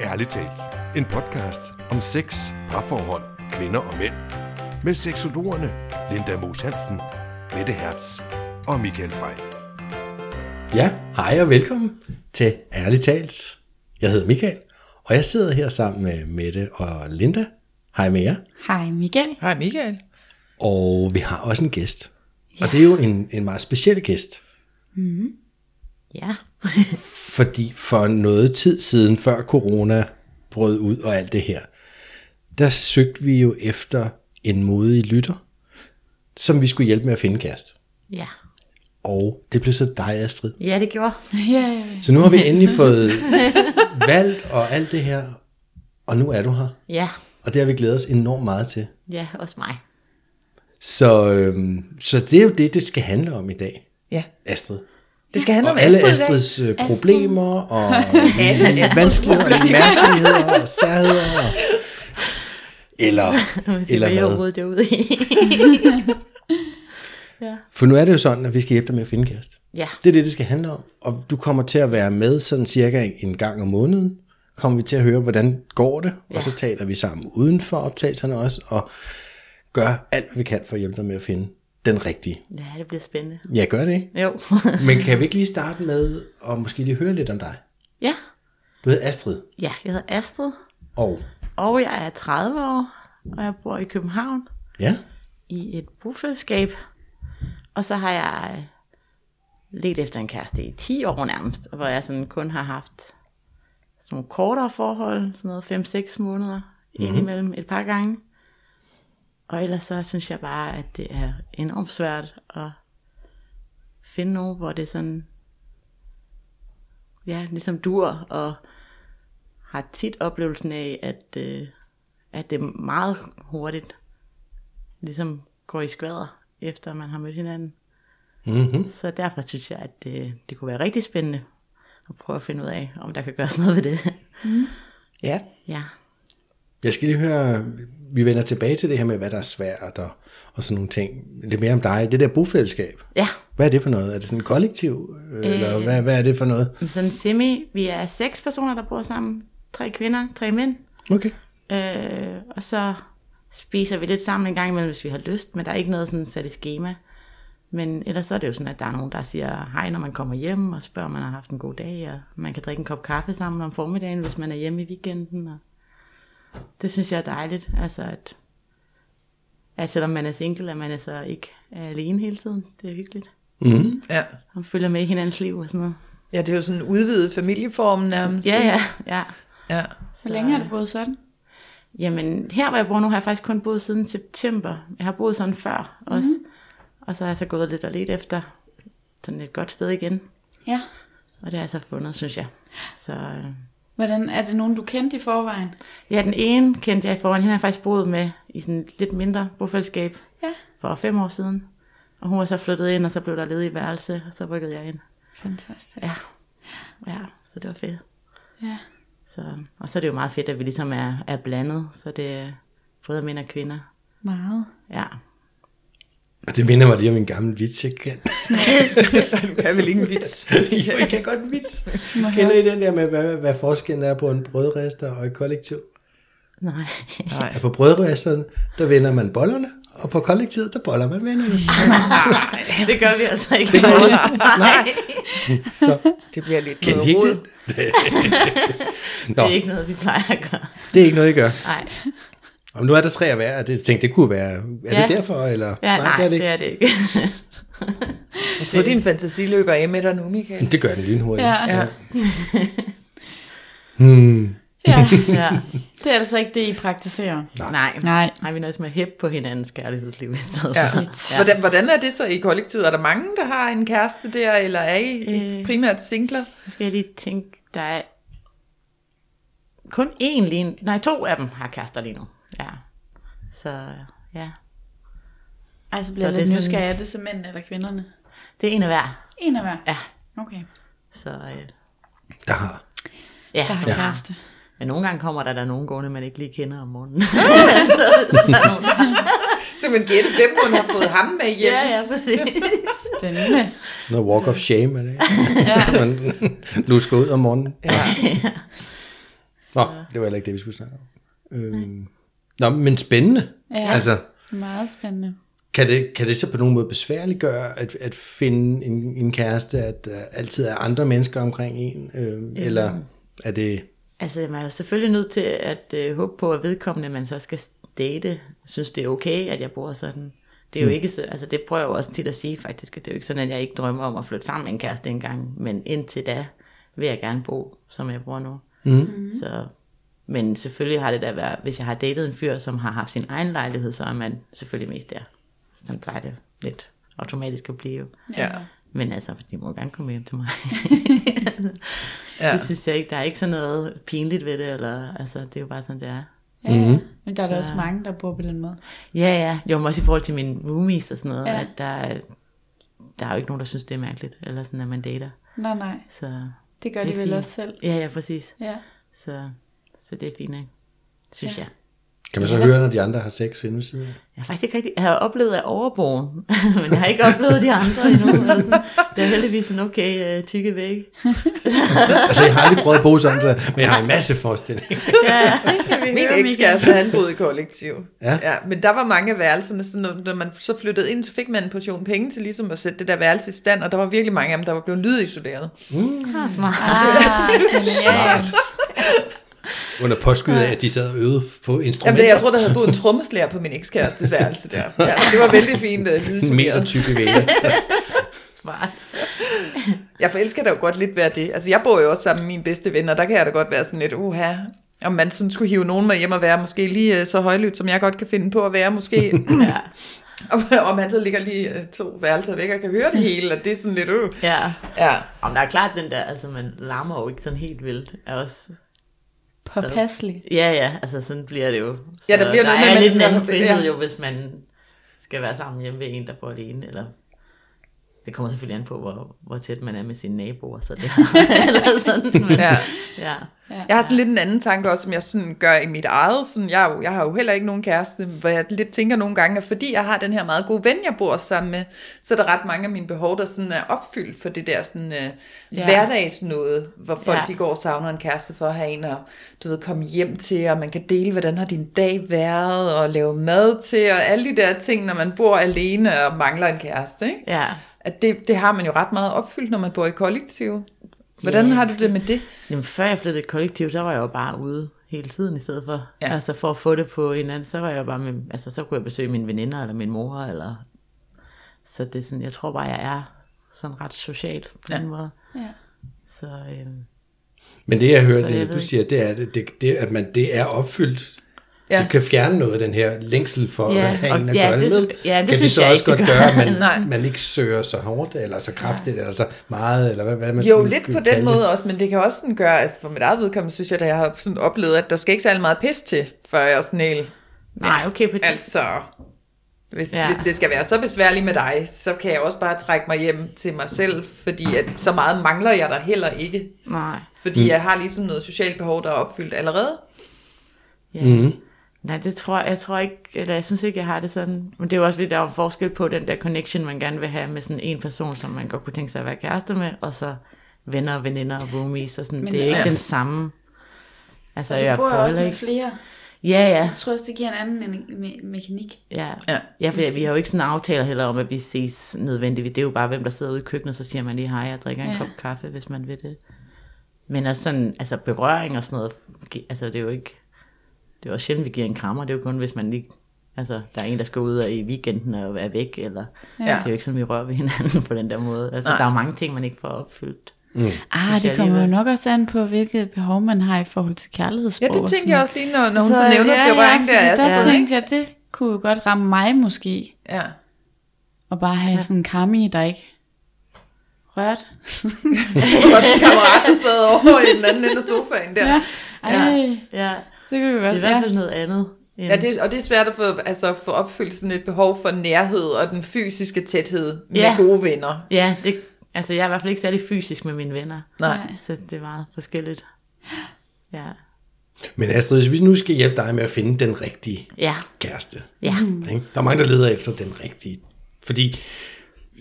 Ærligt talt. En podcast om sex, parforhold, kvinder og mænd. Med seksologerne Linda Moos Hansen, Mette Hertz og Michael Frey. Ja, hej og velkommen til Ærligt Talt. Jeg hedder Michael, og jeg sidder her sammen med Mette og Linda. Hej med jer. Hej Michael. Hej Michael. Og vi har også en gæst. Ja. Og det er jo en, en meget speciel gæst. Ja. Fordi for noget tid siden, før corona brød ud og alt det her, der søgte vi jo efter en modig lytter, som vi skulle hjælpe med at finde kæreste. Ja. Og det blev så dig, Astrid. Ja, det gjorde. Ja, Så nu har vi endelig fået valgt og alt det her, og nu er du her. Ja. Og det har vi glædet os enormt meget til. Ja, også mig. Så, øhm, så det er jo det, det skal handle om i dag, ja. Astrid. Det skal handle Og om alle Astrid. Astrids øh, problemer, og vanskeligheder, og mærkeligheder, og særheder. Og, eller, eller det hvad? overhovedet derude i. ja. For nu er det jo sådan, at vi skal hjælpe dig med at finde kæreste. Ja. Det er det, det skal handle om. Og du kommer til at være med sådan cirka en gang om måneden. Kommer vi til at høre, hvordan går det. Ja. Og så taler vi sammen uden for optagelserne også. Og gør alt, hvad vi kan for at hjælpe dig med at finde den rigtige. Ja, det bliver spændende. Ja, gør det ikke? Jo. Men kan vi ikke lige starte med at måske lige høre lidt om dig? ja. Du hedder Astrid, Ja, jeg hedder Astrid, og og jeg er 30 år, og jeg bor i København ja, i et bofællesskab. Og så har jeg øh, let efter en kæreste i 10 år nærmest, hvor jeg sådan kun har haft sådan nogle kortere forhold, sådan noget 5-6 måneder mm-hmm. indimellem et par gange. Og ellers så synes jeg bare, at det er enormt svært at finde nogen, hvor det sådan, ja, ligesom dur, og har tit oplevelsen af, at, øh, at det meget hurtigt ligesom går i skvader, efter man har mødt hinanden. mm-hmm. Så derfor synes jeg, at det, det kunne være rigtig spændende at prøve at finde ud af, om der kan gøres noget ved det. Ja. ja. Jeg skal lige høre, vi vender tilbage til det her med, hvad der er svært og, og sådan nogle ting. Lidt mere om dig. Det der bofællesskab. Ja, Hvad er det for noget? Er det sådan et kollektiv? Øh, eller hvad, hvad er det for noget? sådan semi, vi er seks personer, der bor sammen. Tre kvinder, tre mænd. Okay. Øh, og så spiser vi lidt sammen en gang imellem, hvis vi har lyst, men der er ikke noget sådan sat i schema. Men ellers så er det jo sådan, at der er nogen, der siger hej, når man kommer hjem, og spørger, om man har haft en god dag, og man kan drikke en kop kaffe sammen om formiddagen, hvis man er hjemme i weekenden. Og det synes jeg er dejligt, altså at, at selvom man er single, at man altså ikke er alene hele tiden. Det er hyggeligt. Mm. ja. Man følger med i hinandens liv og sådan noget. Ja, det er jo sådan en udvidet familieform nærmest. Ja, ja, ja. ja. Så, Hvor længe har du boet sådan? Jamen, her hvor jeg bor nu, har jeg faktisk kun boet siden september. Jeg har boet sådan før også. Og så har jeg så gået lidt og lidt efter sådan et godt sted igen. Ja. Og det har jeg så fundet, synes jeg. Så øh, Hvordan er det nogen, du kendte i forvejen? ja, den ene kendte jeg i forvejen. Hende har jeg faktisk boet med i sådan et lidt mindre bofællesskab Ja. for fem år siden. Og hun var så flyttet ind, og så blev der ledig værelse, og så rykkede jeg ind. Fantastisk. Ja, ja så det var fedt. ja. Så, og så er det jo meget fedt, at vi ligesom er, er blandet, så det er både mænd og kvinder. Meget. Ja, det minder mig lige om en gammel vits, jeg kan. Du kan vel ikke en vits. jo, jeg kan godt en vits. Kender I den der med, hvad, hvad forskellen er på en brødrester og et kollektiv? nej. Nej. Ja, på brødresteren, der vender man bollerne, og på kollektivet, der boller man vennerne. det gør vi altså ikke. Det gør I ikke? Nej. Det bliver lidt Kendte noget rod. det? Det Nå, er ikke noget, vi plejer at gøre. det er ikke noget, I gør. Nej. Om nu er der tre at være, og det tænkte, det kunne være, er Ja. det derfor, eller? Ja, nej, det er det ikke. det er det ikke. Jeg tror, din fantasi løber af med dig nu, Michael. Det gør den lynhurtigt. Ja. Ja. Hmm. ja. ja. Det er altså ikke det, I praktiserer. Nej. Nej. Nej, vi nøjes med at hæppe på hinandens kærlighedsliv i stedet Ja. for. Hvordan, hvordan er det så i kollektivet? Er der mange, der har en kæreste der, eller er I Øh. primært singler? Skal jeg lige tænke, der er kun én lige, nej to af dem har kærester lige nu. Ja. Så ja, Ej, så bliver Så jeg det lidt sådan- nysgerrig. Er det så mændene eller kvinderne? det er en af hver. En af hver. Ja, Okay. så øh, Der har. ja. Der har ja. kæreste. Men nogle gange kommer der der nogle gående, man ikke lige kender om morgenen. så, er nogen, Så man gætte, hvem hun har fået ham med hjem. ja, ja, præcis. Spændende. Noget walk of shame, er det ikke? Man lusker ud om morgenen. Ja. Nå, det var heller ikke det, vi skulle snakke om. Øhm, nå, men spændende. Ja. Altså, Meget spændende. kan det, kan det så på nogen måde besværliggøre at, at finde en, en kæreste, at der altid er andre mennesker omkring en? Øhm, eller er det... Altså, man er jo selvfølgelig nødt til at øh, håbe på, at vedkommende, man så skal date, synes det er okay, at jeg bor sådan. Det er jo ikke så, altså det prøver jeg jo også tit at sige faktisk, at det er jo ikke sådan, at jeg ikke drømmer om at flytte sammen med en kæreste engang, men indtil da vil jeg gerne bo, som jeg bor nu. Mm. Så, men selvfølgelig har det da været, hvis jeg har datet en fyr, som har haft sin egen lejlighed, så er man selvfølgelig mest der. Sådan plejer det lidt automatisk at blive. Ja. Men altså, de må gerne komme hjem til mig. Ja. Det synes jeg ikke, der er ikke sådan noget pinligt ved det, eller, altså, det er jo bare sådan, det er. Ja, mm-hmm. men der er der også mange, der bor på den måde. Ja, ja, jo, men også i forhold til mine roomies og sådan noget, Ja. at der, er- der er jo ikke nogen, der synes, det er mærkeligt, eller sådan, at man dater. Nej, nej. Så, Det gør Det de vel fint. også selv. ja, ja, præcis. Ja. Så, så det er fint, ikke? Synes Ja. jeg. Kan man så høre, når de andre har sex inden siden? Jeg har faktisk ikke rigtig, jeg har oplevet af overboen, men jeg har ikke oplevet de andre endnu. Eller sådan. Det er heldigvis en okay uh, tykke væg. Altså, jeg har aldrig prøvet at bo sådan, så, men jeg har en masse forestillinger. Ja, ja. Det kan vi Min høre, ekskæreste, han boede i kollektiv. Ja. ja. Men der var mange af værelserne, så når, når man så flyttede ind, så fik man en portion penge til ligesom at sætte det der værelse i stand, og der var virkelig mange af dem, der var blevet lydisoleret. Ah, smart. Ah, genialt. Under påskud af, at de sad og øvede på Jamen, instrumenter. det, jeg tror, der havde boet en trommeslager på min ekskærestes værelse der. Ja, det var vældig fint uh, en meter lydisoleret. tykke vægge. smart. Jeg forelsker da jo godt lidt ved det. Altså, jeg bor jo også sammen med mine bedste venner, og der kan jeg da godt være sådan lidt, uha, om man sådan skulle hive nogen med hjem og være måske lige øh, så højlydt, som jeg godt kan finde på at være, måske. Ja, og om han så ligger lige øh, to værelser væk og kan høre det hele, og det er sådan lidt, øh. ja. Ja, Om der er klart den der, altså man larmer jo ikke sådan helt vildt. Er også, Påpasselig. ja, ja, altså sådan bliver det jo. Så Ja, der bliver noget der med, er man- lidt en anden ja. frihed jo, hvis man skal være sammen hjemme ved en, der bor alene, eller det kommer selvfølgelig an på, hvor, hvor tæt man er med sine naboer, så det eller sådan, men, ja. ja. Jeg har sådan lidt en anden tanke også, som jeg sådan gør i mit eget. Sådan, jeg, er jo, jeg har jo heller ikke nogen kæreste, hvor jeg lidt tænker nogle gange, at fordi jeg har den her meget gode ven, jeg bor sammen med, så er der ret mange af mine behov, der sådan er opfyldt for det der sådan, uh, Ja. hverdagsnåde, hvor folk Ja. de går og savner en kæreste for at have en, og du ved, komme hjem til, og man kan dele, hvordan har din dag været, og lave mad til, og alle de der ting, når man bor alene og mangler en kæreste. Ikke? ja. At det, det har man jo ret meget opfyldt, når man bor i kollektiv. Hvordan Ja, har du det med det? Jamen, før jeg flyttede i kollektiv, så var jeg jo bare ude hele tiden i stedet for. Ja. Altså for at få det på en anden, så var jeg bare med, altså så kunne jeg besøge mine veninder eller min mor, eller så det er sådan, jeg tror bare, jeg er sådan ret social på Ja. den måde. Ja. Så øhm, Men det, jeg hører, det, du siger, det er, det, det, det, at man, det er opfyldt. Ja. Du kan fjerne noget af den her længsel for Ja, at have og- en at ja, gøre det det med. ja, det kan synes det så jeg også ikke, godt det gøre, at gør. man, man ikke søger så hårdt, eller så kraftigt, eller så meget, eller hvad, hvad man Jo, lidt på den det. måde også, men det kan også sådan gøre, altså for mit eget vedkommende, synes jeg, at jeg har sådan oplevet, at der skal ikke særlig meget pis til, før jeg er sådan helt, nej, okay på det. altså, hvis, ja. Hvis det skal være så besværligt med dig, så kan jeg også bare trække mig hjem til mig selv, fordi at så meget mangler jeg der heller ikke, Nej. fordi mm. jeg har ligesom noget socialt behov, der er opfyldt allerede. Ja. Mhm. Nej, det tror jeg, jeg tror ikke, eller jeg synes ikke, jeg har det sådan. Men det er jo også fordi, der er forskel på den der connection, man gerne vil have med sådan en person, som man godt kunne tænke sig at være kæreste med, og så venner, veninder og roomies, og sådan. Men det er ikke ja. den samme. Altså, Og jeg du bor også med ikke... flere. Ja, ja. Jeg tror også, det giver en anden me- me- mekanik. Ja, Ja. ja for vi har jo ikke sådan aftaler heller om, at vi ses nødvendigvis. Det er jo bare, hvem der sidder ude i køkkenet, så siger man lige hej og drikker en Ja. kop kaffe, hvis man vil det. Men også sådan, altså berøring og sådan noget, altså det er jo ikke, det er også sjældent, vi giver en krammer, det er jo kun, hvis man lige, altså der er en, der skal ud og i weekenden og være væk, eller Ja. det er jo ikke sådan, vi rører ved hinanden på den der måde. Altså Nej. der er jo mange ting, man ikke får opfyldt. Mm. Ah, det kommer jo nok også an på, hvilket behov man har i forhold til Ja, kærlighedssprog. det og tænkte jeg også lige, når, når hun så, så nævner ja, berøring ja, der. Er fordi der tænkte jeg, det kunne jo godt ramme mig måske. Ja. Og bare have ja. sådan en kami, der ikke rørt. Der var sådan en kammerat, der sad over i den anden ende af sofaen der. Ja. Ej, Ja, det jo det godt er i hvert fald noget andet. End, Ja, det, og det er svært at få, altså, få opfyldt sådan et behov for nærhed og den fysiske tæthed med Ja. gode venner. ja det, altså jeg er i hvert fald ikke særlig fysisk med mine venner. Nej. Nej. Så det er meget forskelligt. Ja. Men Astrid, hvis vi nu skal hjælpe dig med at finde den rigtige Ja. kæreste. Ja. Ikke? Der er mange, der leder efter den rigtige. Fordi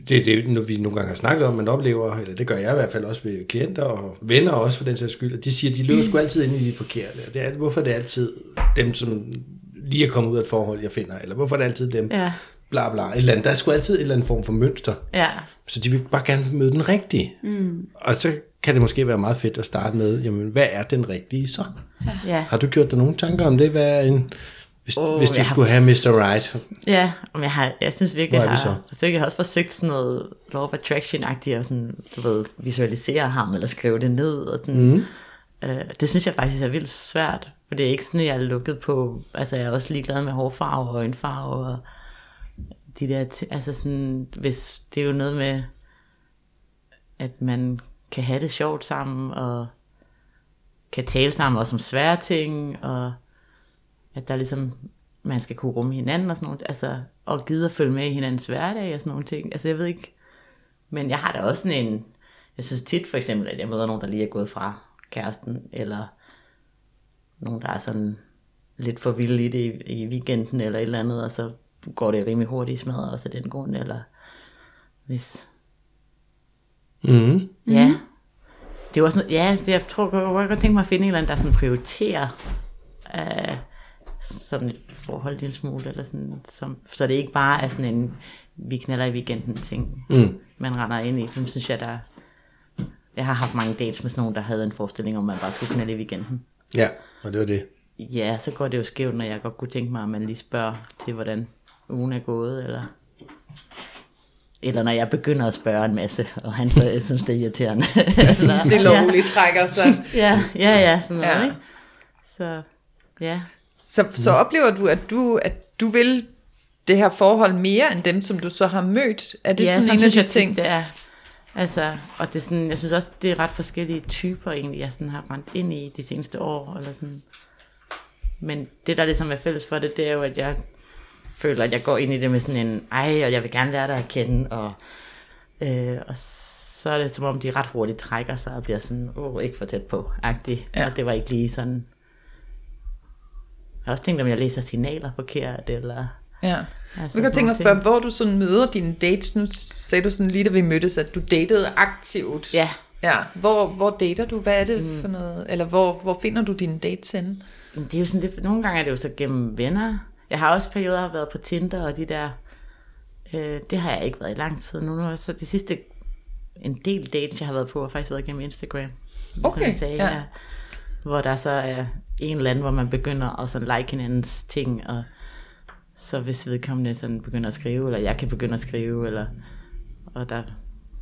det er det, når vi nogle gange har snakket om, man oplever, eller det gør jeg i hvert fald også ved klienter og venner også for den sags skyld, at de siger, at de løber sgu altid ind i de forkerte. Det er, hvorfor er det altid dem, som lige er kommet ud af et forhold, jeg finder, eller hvorfor er det altid dem, Ja. bla bla, et eller andet. Der er sgu altid en eller anden form for mønster. Ja, Så de vil bare gerne møde den rigtige. Mm. Og så kan det måske være meget fedt at starte med, jamen, hvad er den rigtige så? ja. Har du gjort dig nogle tanker om det? Hvad er en, hvis, oh, hvis du skulle have Mr. Right? Ja, men jeg, har, jeg synes virkelig, jeg har, forsøgt, jeg har også forsøgt sådan noget law of attraction-agtigt, og sådan, du ved, visualisere ham, eller skrive det ned, og sådan. Mm. Øh, det synes jeg faktisk er vildt svært, for det er ikke sådan, at jeg er lukket på, altså jeg er også ligeglad med hårfarve og øjenfarve, og de der, altså sådan, hvis det er jo noget med, at man kan have det sjovt sammen, og kan tale sammen også om svære ting, og at der ligesom, man skal kunne rumme hinanden og sådan noget, altså, og gide at følge med i hinandens hverdag og sådan nogle ting. Altså, jeg ved ikke, men jeg har da også sådan en, jeg synes tit for eksempel, at jeg møder nogen, der lige er gået fra kæresten, eller nogen, der er sådan lidt for vilde i det i, i weekenden, eller et eller andet, og så går det rimelig hurtigt i smadret også af den grund, eller hvis, Mm. Ja. Det er også noget, ja, det, jeg tror, jeg kunne godt tænke mig at finde en eller anden, der sådan prioriterer øh, sådan et forhold en lille smule, eller sådan, som, så det ikke bare er sådan en, vi knaller i weekenden ting, Mm. man render ind i. Dem synes jeg, der jeg har haft mange dates med sådan nogen, der havde en forestilling om, at man bare skulle knalde i weekenden. Ja, og det var det. Ja, så går det jo skævt, når jeg godt kunne tænke mig, at man lige spørger til, hvordan ugen er gået, eller... Eller når jeg begynder at spørge en masse, og han så synes, det er irriterende. Eller- Stille og Ja. trækker sig. Ja, ja, ja, sådan noget, ja. ikke? Så, ja. Så, så oplever du at, du, at du vil det her forhold mere end dem, som du så har mødt? Er det ja, sådan en af de ting? det er. Altså, og det er sådan, jeg synes også, det er ret forskellige typer egentlig, jeg sådan har rendt ind i de seneste år, eller sådan. Men det, der ligesom er fælles for det, det er jo, at jeg føler, at jeg går ind i det med sådan en, ej, og jeg vil gerne lære dig at kende, og, øh, og så er det som om, de ret hurtigt trækker sig og bliver sådan, åh, oh, ikke for tæt på, agtig. Ja. Og det var ikke lige sådan. Jeg har også tænkt, om jeg læser signaler forkert, eller... Ja. Altså, Jeg kan tænke mig at spørge, hvor du sådan møder dine dates. Nu sagde du sådan lige, da vi mødtes, at du datede aktivt. Ja, ja. Hvor, hvor dater du? Hvad er det mm. for noget? Eller hvor, hvor finder du dine dates henne? Det er jo sådan lidt, nogle gange er det jo så gennem venner. Jeg har også perioder har været på Tinder, og de der, øh, det har jeg ikke været i lang tid nu. nu så de sidste, en del dates, jeg har været på, har faktisk været gennem Instagram. Som Okay, jeg sagde, ja. ja. Hvor der så er en eller anden, hvor man begynder at sådan like hinandens ting, og så hvis vedkommende sådan begynder at skrive, eller jeg kan begynde at skrive, eller, og der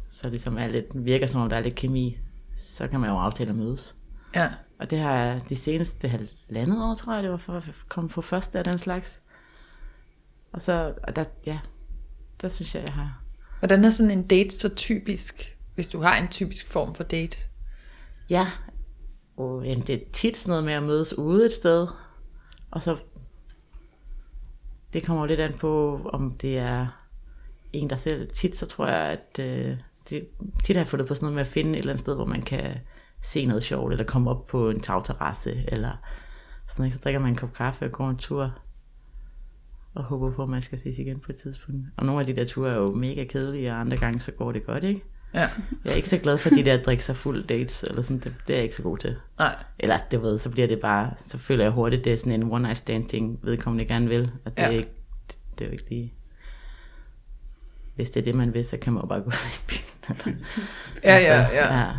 så ligesom er lidt, virker som om der er lidt kemi, så kan man jo aftale at mødes. Ja. Og det har jeg de seneste halvandet år, tror jeg, det var for at komme på første af den slags. Og så, og der, ja, der synes jeg, jeg har... Hvordan er sådan en date så typisk, hvis du har en typisk form for date? Ja, og jamen, det er tit sådan noget med at mødes ude et sted, og så... Det kommer jo lidt an på, om det er en, der selv... Tit så tror jeg, at... Øh, det, tit har jeg fundet på sådan noget med at finde et eller andet sted, hvor man kan se noget sjovt, eller komme op på en tagterrasse, eller sådan noget. Så drikker man en kop kaffe og går en tur, og håber på, at man skal ses igen på et tidspunkt. Og nogle af de der ture er jo mega kedelige, og andre gange så går det godt, ikke? Ja. Jeg er ikke så glad for de der at drikke sig fuld dates, eller sådan, det, det er jeg ikke så god til. Nej. Eller det ved, så bliver det bare, så føler jeg hurtigt, det er sådan en one night stand ting, vedkommende gerne vil. At det, Ja. ja. er ikke, det, det er jo ikke lige... Hvis det er det, man vil, så kan man jo bare gå i byen. Eller, Ja, ja, ja. ja.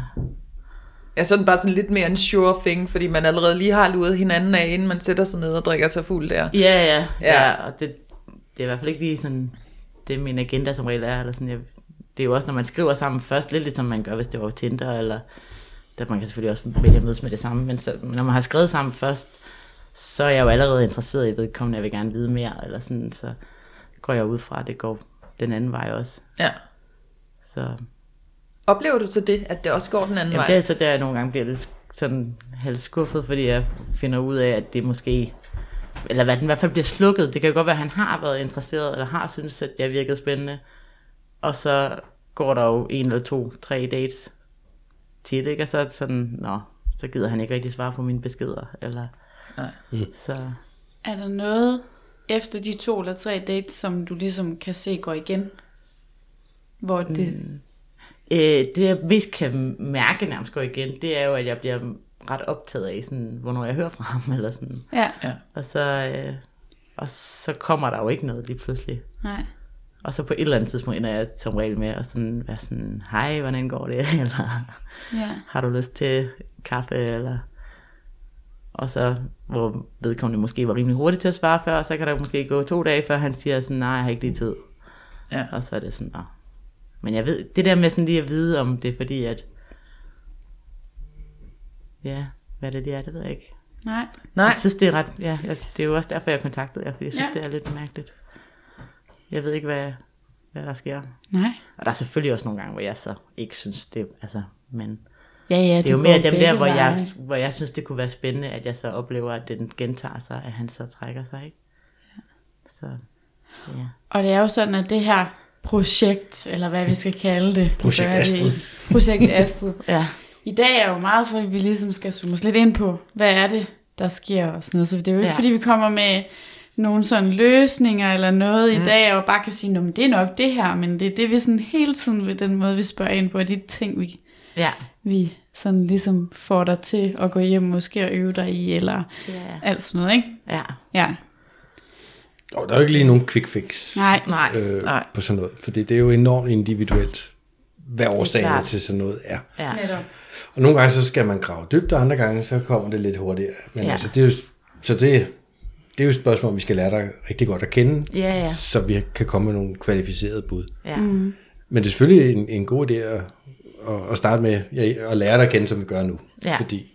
Ja, så er det bare sådan lidt mere en sure thing, fordi man allerede lige har luret hinanden af, inden man sætter sig ned og drikker sig fuld der. Ja, ja, Ja. ja. ja og det, det er i hvert fald ikke lige sådan, det min agenda som regel er. Eller sådan, jeg, det er jo også, når man skriver sammen først, lidt ligesom man gør, hvis det var Tinder, eller der man kan selvfølgelig også vælge at mødes med det samme, men så, når man har skrevet sammen først, så er jeg jo allerede interesseret i vedkommende, jeg vil gerne vide mere, eller sådan, så går jeg ud fra, at det går den anden vej også. Ja. Så Oplever du så det, at det også går den anden Jamen, vej? det er så der, jeg nogle gange bliver lidt sådan halvt skuffet, fordi jeg finder ud af, at det måske, eller hvad den i hvert fald bliver slukket. Det kan jo godt være, at han har været interesseret, eller har synes, at jeg virkede spændende. Og så går der jo en eller to, tre dates tit, ikke? Og så er det sådan, nå, så gider han ikke rigtig svare på mine beskeder, eller... Nej. Så Er der noget efter de to eller tre dates, som du ligesom kan se går igen? Hvor det, mm. Øh, det jeg mest kan mærke nærmest går igen, det er jo, at jeg bliver ret optaget af, sådan, hvornår jeg hører fra ham, eller sådan. ja, Og så, øh, og så kommer der jo ikke noget lige pludselig. nej. Og så på et eller andet tidspunkt ender jeg som regel med at sådan være sådan, hej, hvordan går det? Eller Ja. har du lyst til kaffe? Eller... Og så, hvor vedkommende måske var rimelig hurtigt til at svare før, så kan der måske gå to dage, før han siger sådan, nej, jeg har ikke lige tid. Ja. Og så er det sådan, Nå. Men jeg ved, det der med sådan lige at vide, om det er fordi, at, ja, hvad det lige er, det ved jeg ikke. Nej. Nej, Jeg synes, det er ret, ja, jeg- det er jo også derfor, jeg kontaktede jer, fordi jeg synes, Ja. det er lidt mærkeligt. Jeg ved ikke, hvad, hvad der sker. Nej. Og der er selvfølgelig også nogle gange, hvor jeg så ikke synes det, altså, men Ja, ja, det er jo mere dem der, hvor jeg, hvor jeg synes, det kunne være spændende, at jeg så oplever, at den gentager sig, at han så trækker sig, ikke? Så, ja. Og det er jo sådan, at det her projekt, eller hvad vi skal kalde det. Projekt er det? Astrid. Projekt Astrid. Ja, I dag er jo meget, fordi vi ligesom skal zoome os lidt ind på, hvad er det, der sker og sådan noget. Så det er jo ikke, Ja. ja. fordi vi kommer med nogle sådan løsninger eller noget mm. i dag, og bare kan sige, at det er nok det her, men det er det, vi sådan hele tiden ved den måde, vi spørger ind på, og de ting, vi, ja, vi sådan ligesom får dig til at gå hjem måske og øve dig i, eller ja, alt sådan noget, ikke? ja. Ja, Og der er jo ikke lige nogen quick fix nej, Nej, øh, Nej. på sådan noget. For det er jo enormt individuelt, hvad årsagen til sådan noget er. ja. netop. Og nogle gange så skal man grave dybt, og andre gange så kommer det lidt hurtigere. Men ja. altså, det er jo, så det, det er jo et spørgsmål, om vi skal lære dig rigtig godt at kende, Ja, ja. så vi kan komme med nogle kvalificerede bud. ja. Men det er selvfølgelig en, en god idé at, at, starte med ja, at lære dig at kende, som vi gør nu. Ja. Fordi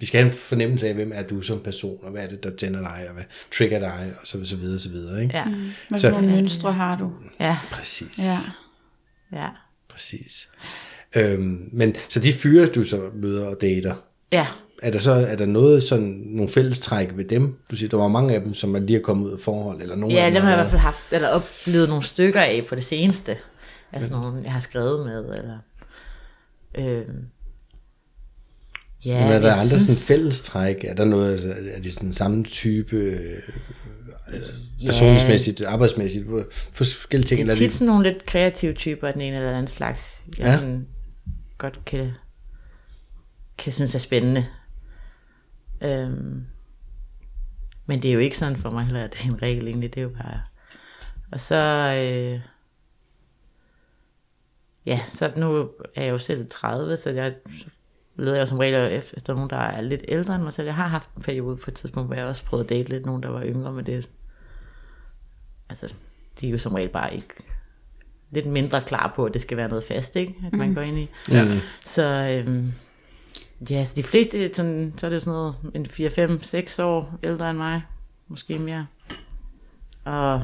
vi skal have en fornemmelse af, hvem er du som person, og hvad er det, der tænder dig, og hvad trigger dig, og så, så videre, så videre. Ikke? Ja, Hvad Så- for nogle mønstre har du? ja, Præcis. Ja. ja. Præcis. Øhm, men så de fyre, du så møder og dater, Ja, er der så er der noget sådan nogle fællestræk ved dem? Du siger, der var mange af dem, som er lige er kommet ud af forhold, eller nogle ja af dem har jeg i hvert fald haft, eller oplevet nogle stykker af på det seneste. Altså nogle, jeg har skrevet med, eller... Øhm, ja, Men er der andre synes- sådan fællestræk? Er der noget, altså, er de sådan samme type øh, personlighedsmæssigt, arbejdsmæssigt, hvor- forskellige ting? Det Eller er er tit sådan nogle lidt kreative typer af den ene eller anden slags, jeg Ja. ja. sådan godt kan, kan synes er spændende. Øhm, men det er jo ikke sådan for mig heller, at det er en regel egentlig, det er jo bare... Og så... Øh, ja, så nu er jeg jo selv 30, så jeg så leder jeg jo som regel efter, nogen, der er lidt ældre end mig selv. Jeg har haft en periode på et tidspunkt, hvor jeg også prøvede at date lidt nogen, der var yngre, men det altså, de er jo som regel bare ikke lidt mindre klar på, at det skal være noget fast, ikke? At man går ind i. ja. Så øhm, ja, så de fleste, sådan, så er det sådan noget, en 4, 5, 6 år ældre end mig. Måske mere. Og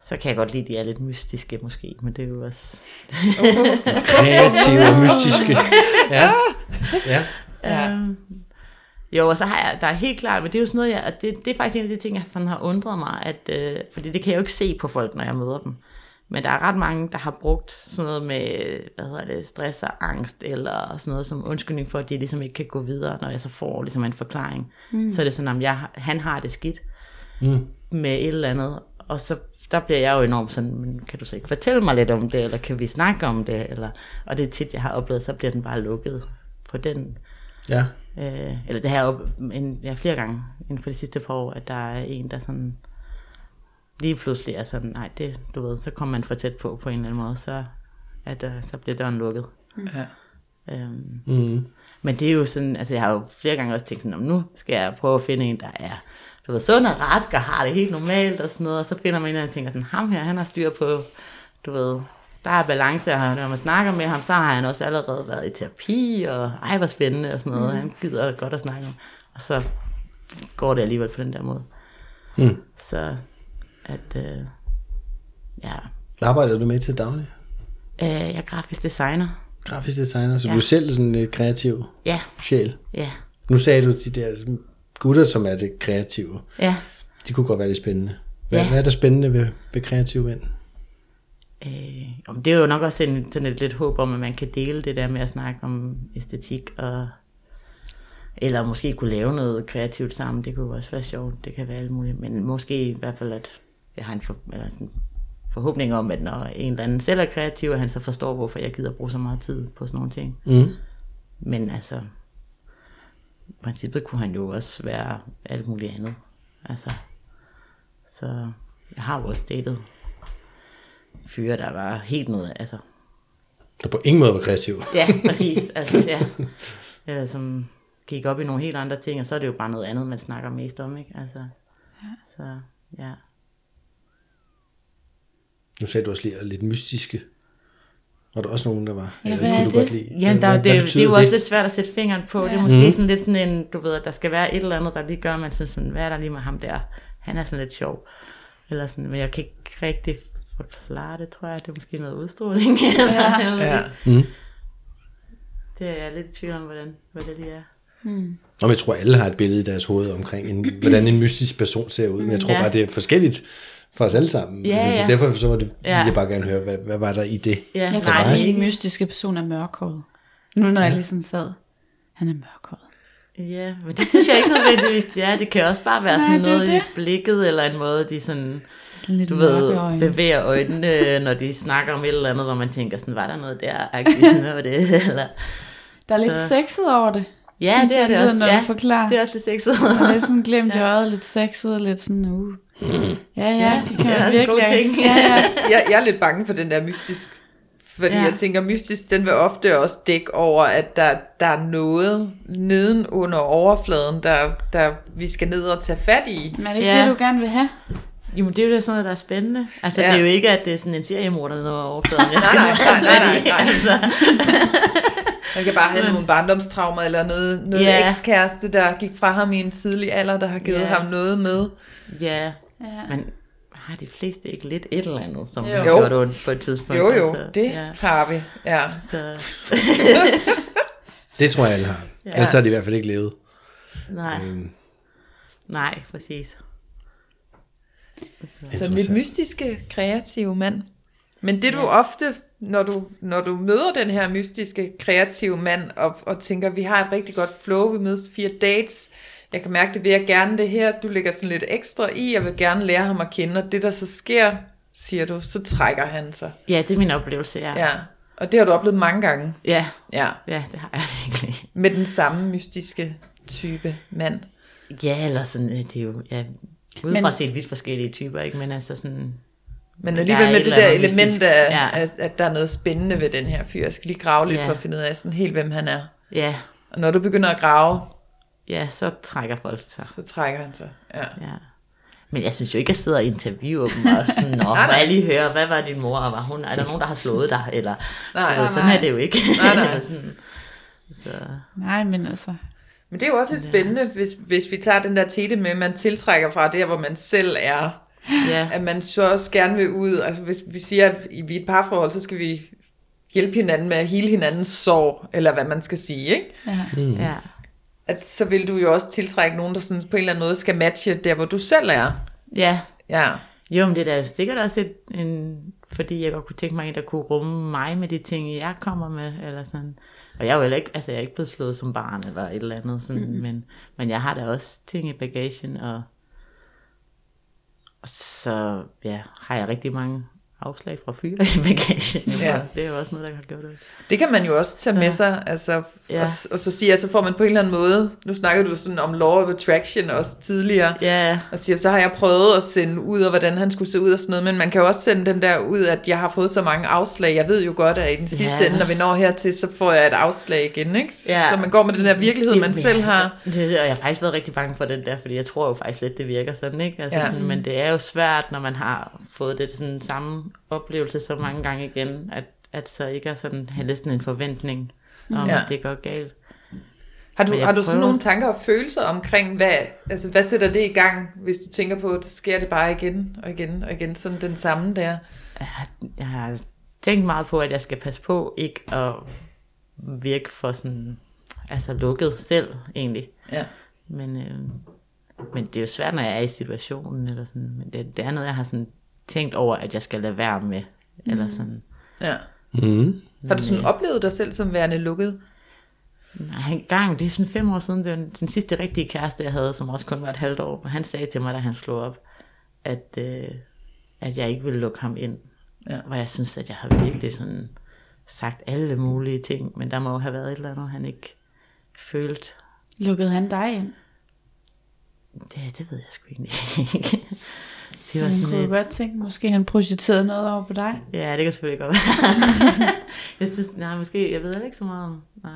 så kan jeg godt lide, at de er lidt mystiske måske, men det er jo også... kreative og mystiske. Ja. ja. Ja. Øhm, jo, og så har jeg, der er helt klart, men det er jo sådan noget, jeg, og det, det er faktisk en af de ting, jeg sådan har undret mig, at, øh, fordi det kan jeg jo ikke se på folk, når jeg møder dem. Men der er ret mange, der har brugt sådan noget med, hvad hedder det, stress og angst, eller sådan noget som undskyldning for, at de ligesom ikke kan gå videre, når jeg så får ligesom en forklaring. Mm. Så er det sådan, at jeg, han har det skidt Mm. med et eller andet, og så der bliver jeg jo enormt sådan, men kan du så ikke fortælle mig lidt om det, eller kan vi snakke om det, eller, og det er tit, jeg har oplevet, så bliver den bare lukket på den Ja. Øh, eller det her op, en, ja, flere gange inden for de sidste par år, at der er en, der sådan lige pludselig er sådan, nej, det, du ved, så kommer man for tæt på på en eller anden måde, så, at, uh, så bliver døren lukket. Ja. Øhm, Mm. men det er jo sådan, altså jeg har jo flere gange også tænkt sådan, om nu skal jeg prøve at finde en, der er du ved, sund og rask og har det helt normalt og sådan noget, og så finder man en, der tænker sådan, ham her, han har styr på, du ved, der er balance, og når man snakker med ham, så har han også allerede været i terapi, og ej, hvor spændende og sådan noget, mm. han gider godt at snakke om, og så går det alligevel på den der måde. Mm. Så, at, øh, ja, arbejder du med til daglig? øh, jeg er grafisk designer. Grafisk designer, så Ja. du er selv sådan en kreativ Ja, sjæl. ja, Nu sagde du, de der gutter, som er det kreative, ja. de kunne godt være lidt spændende. Hvad, Ja. hvad er der spændende ved, ved kreative mænd? Øh, det er jo nok også en, sådan et lidt håb om, at man kan dele det der med at snakke om æstetik, og, eller måske kunne lave noget kreativt sammen. Det kunne også være sjovt. Det kan være alt muligt. Men måske i hvert fald, at jeg har en for, eller sådan forhåbning om, at når en eller anden selv er kreativ, at han så forstår, hvorfor jeg gider bruge så meget tid på sådan nogle ting. Mm. Men altså, i princippet kunne han jo også være alt muligt andet. Altså, så jeg har jo også datet fyre, der var helt noget, altså, Der på ingen måde var kreativ. ja, præcis, altså, ja. Eller som gik op i nogle helt andre ting, og så er det jo bare noget andet, man snakker mest om, ikke? Altså, ja. så, ja. Nu sagde du også lige, lidt mystiske. Var der også nogen, der var? Ja, Eller hvad er kunne du det? godt lide? Ja, der, hvad, det, det, det er jo også lidt svært at sætte fingeren på. Det er måske Mhm. mm. sådan lidt sådan en, du ved, at der skal være et eller andet, der lige gør, man synes sådan, hvad er der lige med ham der? Han er sådan lidt sjov. Eller sådan, men jeg kan ikke rigtig forklare det, tror jeg. Det er måske noget udstråling. Eller, ja. Ja. Det er jeg lidt i tvivl om, hvordan, hvad det lige er. Og jeg tror, alle har et billede i deres hoved omkring, en, hvordan en mystisk person ser ud. Men jeg tror Ja. bare, det er forskelligt for os alle sammen. Ja, Så ja. derfor så var det, Ja. ja. jeg bare gerne høre, hvad, hvad var der i det? Ja, Jeg tror, at ikke. min mystiske person er mørkhåret. Nu når jeg lige sådan sad, han er mørkhåret. Ja, men det synes jeg ikke nødvendigvis, det er. Det kan også bare være Nej, sådan det er noget i det. blikket, eller en måde, de sådan, Sådan lidt du ved, øjne. bevæger øjnene, når de snakker om et eller andet, hvor man tænker sådan, var der noget der, agtigt, sådan, hvad var det, eller... Der er lidt Så- sexet over det. Ja, synes det er jeg, det lyder, også. Når Ja, du forklarer. det er også lidt sexet. Og lidt sådan glemt i øjet, lidt sexet, lidt sådan, uh. Ja, ja, det kan er man virkelig. ting. Ja, ja. jeg, jeg er lidt bange for den der mystisk. Fordi Ja. ja. jeg tænker, mystisk, den vil ofte også dække over, at der, der er noget neden under overfladen, der, der vi skal ned og tage fat i. Men er det ikke Ja. det, du gerne vil have? Jo, men det er jo da sådan noget, der er spændende. Altså, Ja. ja. det er jo ikke, at det er sådan en seriemorder nede over overfladen. Jeg Nej, skal nej, nej, nej, i. nej. Altså, Man kan bare have nogle barndomstraumer, eller noget, noget Ja. ekskæreste, der gik fra ham i en tidlig alder, der har givet Ja. ham noget med. ja, Ja. men har de fleste ikke lidt et eller andet, som Jo. har Jo. gjort ondt på et tidspunkt? Jo, jo, altså, det Ja, har vi. Ja. så, Det tror jeg, alle har. Ja. Ellers har de i hvert fald ikke levet. nej, Øhm, nej, præcis. Så mit mystiske, kreative mand. Men det du ofte, når du, når du møder den her mystiske, kreative mand, og, og tænker, vi har et rigtig godt flow, vi mødes fire dates, jeg kan mærke, det vil jeg gerne det her, du lægger sådan lidt ekstra i, jeg vil gerne lære ham at kende, og det der så sker, siger du, så trækker han sig. Ja, det er min oplevelse, ja. Ja, og det har du oplevet mange gange. Ja, Ja, ja det har jeg virkelig. med den samme mystiske type mand. Ja, eller sådan, øh, det er jo, ja, udefra Men- set vidt forskellige typer, ikke? Men altså sådan, Men alligevel med et det der element mystisk. af, Ja. at, at der er noget spændende ved den her fyr. Jeg skal lige grave lidt Ja. for at finde ud af sådan helt, hvem han er. ja, Og når du begynder at grave, ja, så trækker folk sig. så trækker han sig. Ja. Ja. Men jeg synes jo ikke, at jeg sidder og interviewer dem og sådan, Nå, må jeg lige høre, hvad var din mor, og var hun, er der nogen, der har slået dig? Eller, Nej, du ved, sådan nej. er det jo ikke. Nej, nej. sådan, så, Nej, men altså... Men det er jo også lidt spændende, hvis, hvis vi tager den der tete med, at man tiltrækker fra der, hvor man selv er. ja, At man så også gerne vil ud. Altså hvis vi siger, at vi er et parforhold, så skal vi hjælpe hinanden med at hele hinandens sorg, eller hvad man skal sige, ikke? Ja. ja, At så vil du jo også tiltrække nogen, der sådan på en eller anden måde skal matche der, hvor du selv er. ja. Ja. Jo, men det er da sikkert også et, en, fordi jeg godt kunne tænke mig en, der kunne rumme mig med de ting, jeg kommer med, eller sådan. Og jeg er jo heller ikke, altså jeg er ikke blevet slået som barn, eller et eller andet, sådan, mm-hmm. men, men jeg har da også ting i bagagen, og, og så ja, har jeg rigtig mange afslag fra fyre i bagagen. Ja. Det er jo også noget, der har gjort det. Det kan man jo også tage med sig, altså, Ja. og, og så sige, at så får man på en eller anden måde, nu snakkede du sådan om law of attraction også tidligere, Ja, og siger, så har jeg prøvet at sende ud, og hvordan han skulle se ud og sådan noget, men man kan jo også sende den der ud, at jeg har fået så mange afslag. Jeg ved jo godt, at i den sidste Ja. ende, når vi når hertil, så får jeg et afslag igen, ikke? Ja. Så man går med den der virkelighed, man selv har. Det, og jeg har faktisk været rigtig bange for den der, fordi jeg tror jo faktisk lidt, det virker sådan, ikke? Altså Ja. sådan, men det er jo svært, når man har fået det sådan samme oplevelse så mange gange igen, at, at så ikke er sådan have sådan en forventning om, Ja. at det går galt. Har du, har du sådan prøver. nogle tanker og følelser omkring, hvad, altså, hvad sætter det i gang, hvis du tænker på, at sker det bare igen og igen og igen, sådan den samme der? Jeg har, jeg har tænkt meget på, at jeg skal passe på ikke at virke for sådan, altså lukket selv egentlig. Ja. Men, øh, men det er jo svært, når jeg er i situationen, eller sådan, men det, det er noget, jeg har sådan tænkt over, at jeg skal lade være med, eller sådan. ja. Mm. Har du sådan oplevet dig selv som værende lukket? Nej, en gang, det er sådan fem år siden, det var den, den sidste rigtige kæreste, jeg havde, som også kun var et halvt år, og han sagde til mig, da han slog op, at, øh, at jeg ikke vil lukke ham ind. Ja. Hvor jeg synes, at jeg har virkelig sådan sagt alle mulige ting, men der må jo have været et eller andet, han ikke følte. Lukkede han dig ind? Det, det ved jeg sgu egentlig ikke. det var Han sådan kunne lidt... godt tænke, måske han projiciterede noget over på dig. Ja, det kan selvfølgelig godt være. jeg synes, nej, måske, jeg ved ikke så meget om, nej.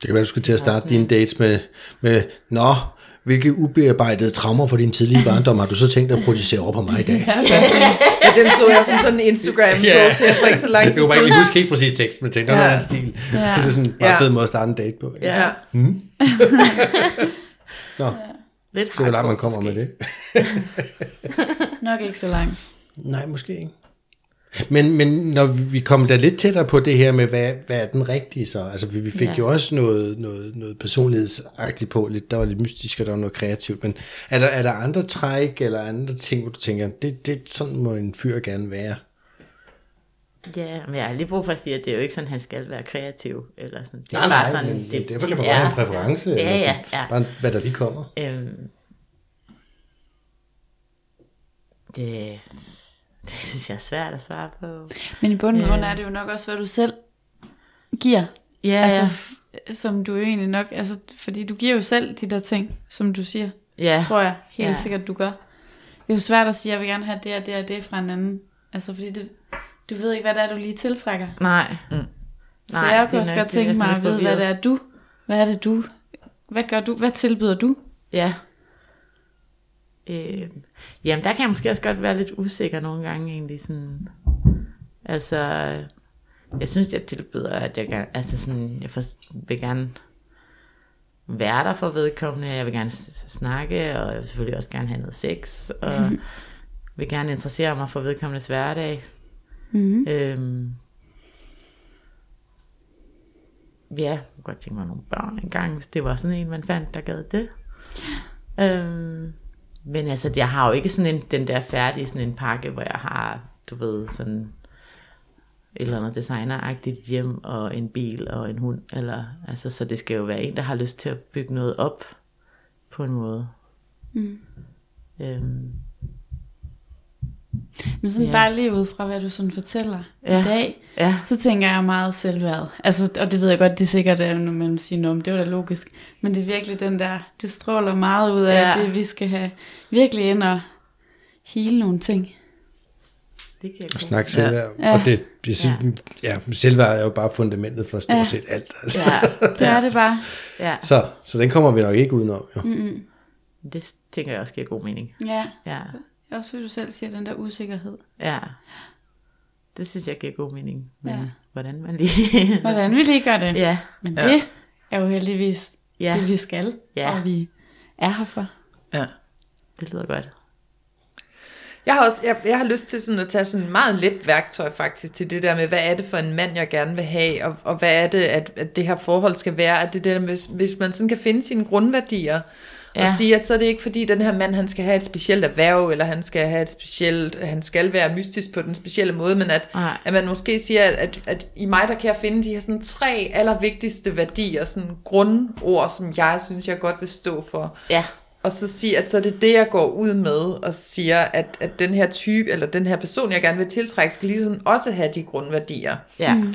Det kan være, du skulle til at starte dine dates med, med Nå, hvilke ubearbejdede traumer fra din tidlige barndom har du så tænkt at projicere over på mig i dag? Ja, den så jeg som sådan en Instagram-post her for ikke så lang Jeg tid kunne bare ikke siden. lige huske helt præcis teksten, men tænkte, der Ja. en stil. Ja. Det er sådan en meget Ja. fed måde at starte en date på. Ja, Ja. Nå, lidt så hvor langt man kommer med måske. det. Nok ikke så langt. Nej, måske ikke. Men, men når vi kommer da lidt tættere på det her med, hvad, hvad er den rigtige så? Altså, vi, vi fik Ja. jo også noget, noget, noget personlighedsagtigt på, lidt, der var lidt mystisk, og der var noget kreativt, men er der, er der andre træk, eller andre ting, hvor du tænker, det, det sådan må en fyr gerne være? Ja, men jeg har lige brug for at sige, at det er jo ikke sådan, at han skal være kreativ. Eller sådan. Det er Nej, bare nej, sådan, men det, derfor kan man bare have er. en præference, Ja, eller ja, sådan. ja. bare hvad der lige kommer. Øhm, det, det synes jeg er svært at svare på. Men i bund og grund er det jo nok også, hvad du selv giver. Ja, altså, ja. som du jo egentlig nok, altså, fordi du giver jo selv de der ting, som du siger, ja. tror jeg helt Ja. sikkert, du gør. Det er jo svært at sige, jeg vil gerne have det og det og det fra en anden. Altså, fordi det, du ved ikke, hvad det er, du lige tiltrækker. Nej. Så Nej, jeg kunne også godt tænke mig at vide, hvad det er du, hvad er det du, hvad gør du, hvad tilbyder du? Ja. Øh, jamen, der kan jeg måske også godt være lidt usikker nogle gange egentlig. Sådan. Altså, jeg synes, jeg tilbyder, at jeg, gerne, altså sådan, jeg for, vil gerne være der for vedkommende. Jeg vil gerne snakke, og jeg vil selvfølgelig også gerne have noget sex. Og vil gerne interessere mig for vedkommendes hverdag. Mm-hmm. Øhm, ja, jeg kunne godt tænke mig nogle børn engang, hvis det var sådan en, man fandt, der gad det. Øhm, men altså, jeg har jo ikke sådan en, den der færdige sådan en pakke, hvor jeg har, du ved, sådan et eller andet designeragtigt hjem, og en bil og en hund, eller, altså, så det skal jo være en, der har lyst til at bygge noget op, på en måde. Mm. Øhm, Men sådan Ja. bare lige ud fra, hvad du sådan fortæller Ja. i dag, ja, så tænker jeg meget selvværd. Altså, og det ved jeg godt, det er sikkert, at når man siger, noget om det var da logisk. Men det er virkelig den der, det stråler meget ud af, Ja. ja. det, vi skal have virkelig ind og hele nogle ting. det kan jeg Og snakke selvværd. Ja. Og det, det synes, ja. selvværd er jo bare fundamentet for stort Ja. set alt. Altså. Ja, Det er det bare. ja. Så, så den kommer vi nok ikke udenom. Jo. Mm-mm. Det tænker jeg også giver god mening. Ja, Ja, også hvad du selv siger, den der usikkerhed. ja. Det synes jeg giver god mening. Men Ja. ja. hvordan man lige... Hvordan vi lige gør det. Ja, Men Ja. det er jo heldigvis ja. det, vi skal, Ja. og vi er her for. Ja. det lyder godt. Jeg har også, jeg, jeg har lyst til sådan at tage sådan meget let værktøj faktisk til det der med, hvad er det for en mand, jeg gerne vil have, og, og hvad er det, at, at det her forhold skal være, at det der, hvis, hvis man sådan kan finde sine grundværdier, ja. og sige, at så er det ikke fordi, den her mand, han skal have et specielt erhverv, eller han skal have et specielt, han skal være mystisk på den specielle måde, men at, Nej. at man måske siger, at, at, at i mig, der kan jeg finde de her sådan tre allervigtigste værdier, sådan grundord, som jeg synes, jeg godt vil stå for. Ja, Og så sige, at så er det det, jeg går ud med, og siger, at, at den her type, eller den her person, jeg gerne vil tiltrække, skal ligesom også have de grundværdier. ja. Mm.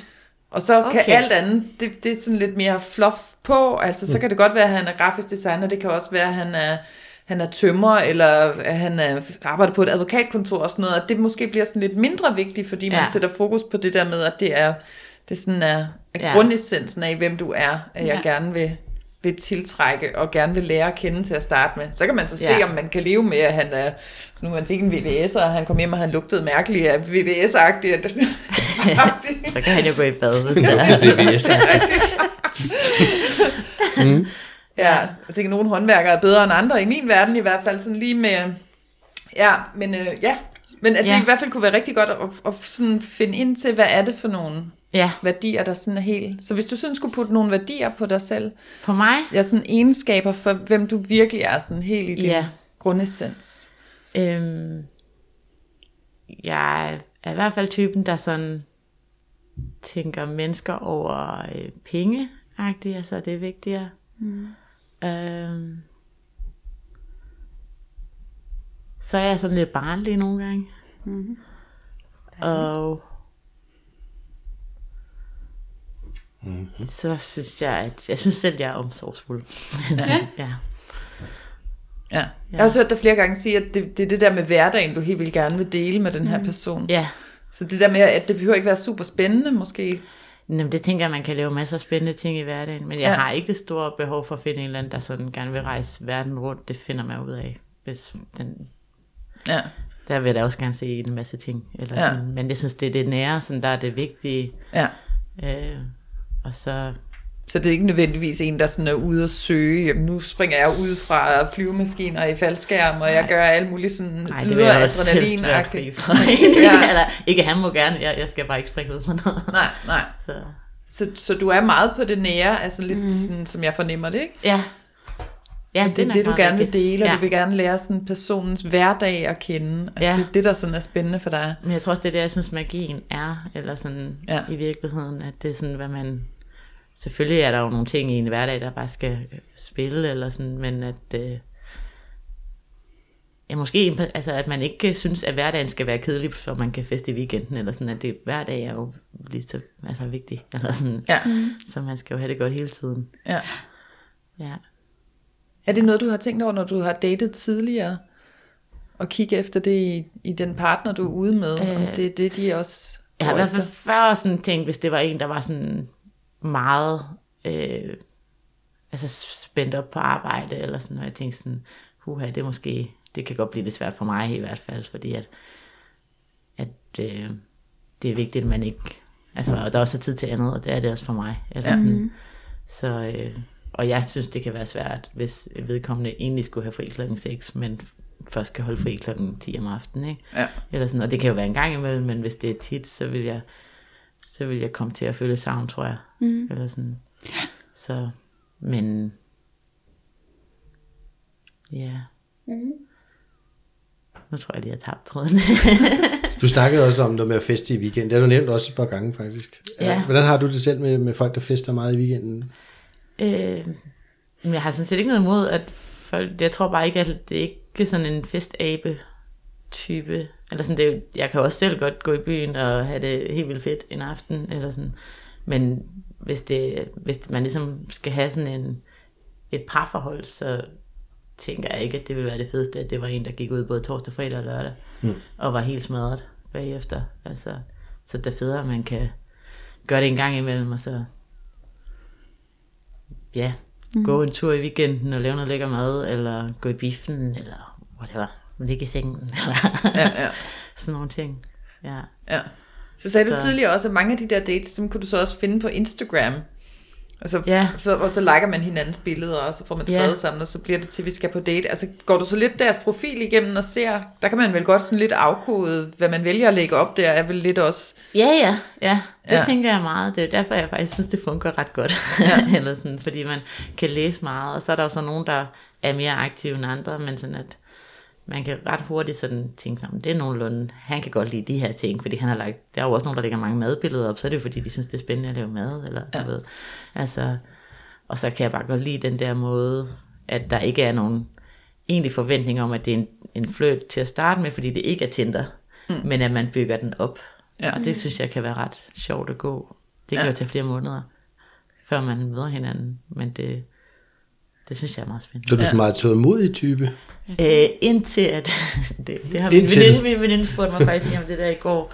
Og så okay. kan alt andet, det, det er sådan lidt mere fluff på, altså så kan det godt være, at han er grafisk designer, det kan også være, at han er, han er tømmer, eller at han er, arbejder på et advokatkontor og sådan noget, og det måske bliver sådan lidt mindre vigtigt, fordi man Ja. sætter fokus på det der med, at det er, det sådan er, er Ja. grundessensen af, hvem du er, at jeg Ja. gerne vil, vil tiltrække og gerne vil lære at kende til at starte med. Så kan man så se, Ja. om man kan leve med, at han er, så nu man fik en VVS, og han kom hjem, og han lugtede mærkeligt af VVS-agtigt. Så kan han jo gå i bad, hvis det er. Det jeg sige. Ja, jeg tænker, at nogle håndværkere er bedre end andre, i min verden i hvert fald, sådan lige med, ja, men øh, ja, men at ja. Ja. det i hvert fald kunne være rigtig godt at, at sådan finde ind til, hvad er det for nogle Ja, værdier, der sådan er helt... Så hvis du sådan skulle putte nogle værdier på dig selv, på mig, ja, sådan egenskaber for, hvem du virkelig er, sådan helt i din Ja. grundessens. øhm, jeg er i hvert fald typen, der sådan tænker mennesker over øh, penge altså det er vigtigere. Mm. Øhm, så er jeg sådan lidt barnlig nogle gange. Mm-hmm. Og mm-hmm. så synes jeg, at jeg synes selv, jeg er omsorgsfuld. Ja. ja. Ja. Jeg har også hørt dig flere gange sige, at det, det er det der med hverdagen, du helt vil gerne vil dele med den her person. Ja, Så det der med, at det behøver ikke være super spændende måske. Jamen, det tænker jeg, man kan lave masser af spændende ting i hverdagen. Men jeg Ja. har ikke det store behov for at finde en eller anden, der sådan gerne vil rejse verden rundt. Det finder man ud af. Hvis den, Ja. der vil jeg da også gerne se en masse ting. Eller Ja. ja. sådan. Men jeg synes, det er det nære, sådan, der er det vigtige. ja. Øh, og så, Så det er ikke nødvendigvis en, der sådan er ude at søge. Jamen, nu springer jeg ud fra flyvemaskiner i faldskærm, og jeg Nej. gør alt muligt sådan nej, det vil jeg også adrenalin for. Ja. Eller, ikke han må gerne, jeg, jeg skal bare ikke springe ud fra noget. Nej, nej. Så, Så, så du er meget på det nære, altså lidt mm. sådan, som jeg fornemmer det, ikke? ja. Ja, det er nok det, du gerne vil dele, og ja. du vil gerne lære sådan personens hverdag at kende. Altså, Ja. det er det, der sådan er spændende for dig. Men jeg tror også, det er det, jeg synes, magien er, eller sådan ja. i virkeligheden, at det er sådan, hvad man... Selvfølgelig er der jo nogle ting i en hverdag, der bare skal øh, spille, eller sådan, men at... Øh, ja, måske, altså, at man ikke synes, at hverdagen skal være kedelig, så man kan feste i weekenden, eller sådan, at det, hverdag er jo lige så altså, vigtig, eller sådan, Ja. så man skal jo have det godt hele tiden. ja. Ja. Er det noget, du har tænkt over, når du har datet tidligere? Og kigge efter det i, i den partner, du er ude med? Øh, om det er det, de også Jeg har i hvert fald før sådan tænkt, hvis det var en, der var sådan meget øh, altså spændt op på arbejde, eller sådan, og jeg tænkte sådan, huha, det er måske, det kan godt blive lidt svært for mig i hvert fald, fordi at, at øh, det er vigtigt, at man ikke, altså, og der er også tid til andet, og det er det også for mig. Eller Ja. sådan, så, øh, og jeg synes, det kan være svært, hvis vedkommende egentlig skulle have fri klokken 6, men først skal holde fri klokken 10 om aftenen, ikke? Ja. Eller sådan, og det kan jo være en gang imellem, men hvis det er tit, så vil jeg, så vil jeg komme til at føle savn, tror jeg. Mm. Eller sådan. Så, men, ja. Mm. Nu tror jeg lige, jeg har tabt tråden. Du snakkede også om noget med at feste i weekenden. Det har du nævnt også et par gange, faktisk. Ja. Hvordan har du det selv med, med folk, der fester meget i weekenden? øh, jeg har sådan set ikke noget imod, at folk, jeg tror bare ikke, at det er ikke sådan en festabe type. Eller sådan, det, jeg kan også selv godt gå i byen og have det helt vildt fedt en aften. Eller sådan. Men hvis, det, hvis man ligesom skal have sådan en, et parforhold, så tænker jeg ikke, at det ville være det fedeste, at det var en, der gik ud både torsdag, fredag og lørdag, mm. og var helt smadret bagefter. Altså, så det er federe, at man kan gøre det en gang imellem, og så ja, mm. gå en tur i weekenden og lave noget lækker mad, eller gå i biffen, eller whatever, ligge i sengen, eller Ja, ja. sådan nogle ting. Ja. Ja. Så sagde du Så- tidligere også, at mange af de der dates, dem kunne du så også finde på Instagram. Altså, Ja. så, og så liker man hinandens billeder, og så får man Ja. skrevet sammen, og så bliver det til, at vi skal på date. Altså, går du så lidt deres profil igennem og ser, der kan man vel godt sådan lidt afkode, hvad man vælger at lægge op der, er vel lidt også... Ja, ja, ja. Det Ja. ja. tænker jeg meget. Det er derfor, jeg faktisk synes, det fungerer ret godt. Ja. Eller sådan, fordi man kan læse meget, og så er der jo så nogen, der er mere aktive end andre, men sådan at man kan ret hurtigt sådan tænke, om det er nogenlunde, han kan godt lide de her ting, fordi han har lagt, der er jo også nogen, der lægger mange madbilleder op, så er det jo fordi, de synes, det er spændende at lave mad, eller ja. du ved. Altså, og så kan jeg bare godt lide den der måde, at der ikke er nogen egentlig forventning om, at det er en, en fløjt til at starte med, fordi det ikke er Tinder, mm. men at man bygger den op. Ja. Og det synes jeg kan være ret sjovt at gå. Det kan Ja. jo tage flere måneder, før man møder hinanden, men det, det synes jeg er meget spændende. Så er du sådan meget tålmodig type? Øh, indtil at, det, det har min Indtil. veninde, min veninde spurgte mig faktisk lige om det der i går,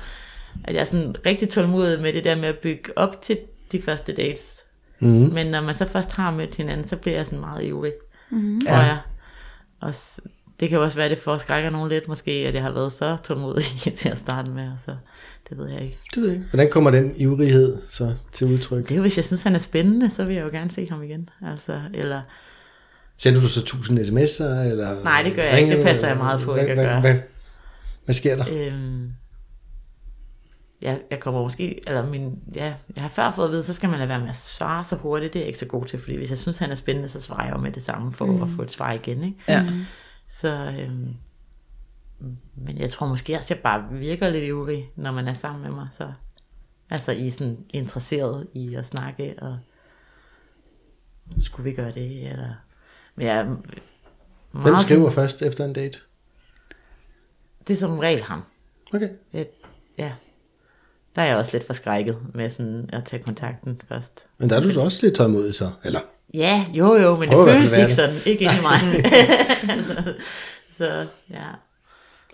at jeg er sådan rigtig tålmodig med det der med at bygge op til de første dates. Mm. Men når man så først har mødt hinanden, så bliver jeg sådan meget ivrig, mm. tror Ja. jeg. Og s- det kan jo også være, at det forskrækker nogen lidt måske, at jeg har været så tålmodig til at starte med, og så det ved jeg ikke. Det ved jeg ikke. Hvordan kommer den ivrighed så til udtryk? Det er jo, hvis jeg synes, han er spændende, så vil jeg jo gerne se ham igen. Altså, eller, Sender du så tusind sms'er? Eller Nej, det gør jeg ikke. Det passer jeg meget på hvad, ikke at hvad, gøre. Hvad, hvad sker der? øhm, jeg, jeg kommer måske, eller min, ja, jeg har før fået at vide, så skal man lade være med at svare så hurtigt. Det er jeg ikke så god til, fordi hvis jeg synes, han er spændende, så svarer jeg jo med det samme for mm. at få et svar igen. Ikke? Ja. Så, øhm, men jeg tror måske også, jeg bare virker lidt ivrig, når man er sammen med mig. Så, altså I er sådan interesseret i at snakke, og skulle vi gøre det, eller... Men jeg er Hvem skriver først efter en date? Det er som regel ham. Okay. Det, ja. Der er jeg også lidt forskrækket med sådan at tage kontakten først. Men der er du da også lidt tålmodig så, eller? Ja, jo jo, men Prøv det føles ikke sådan. Ikke inde i mig. altså, så ja.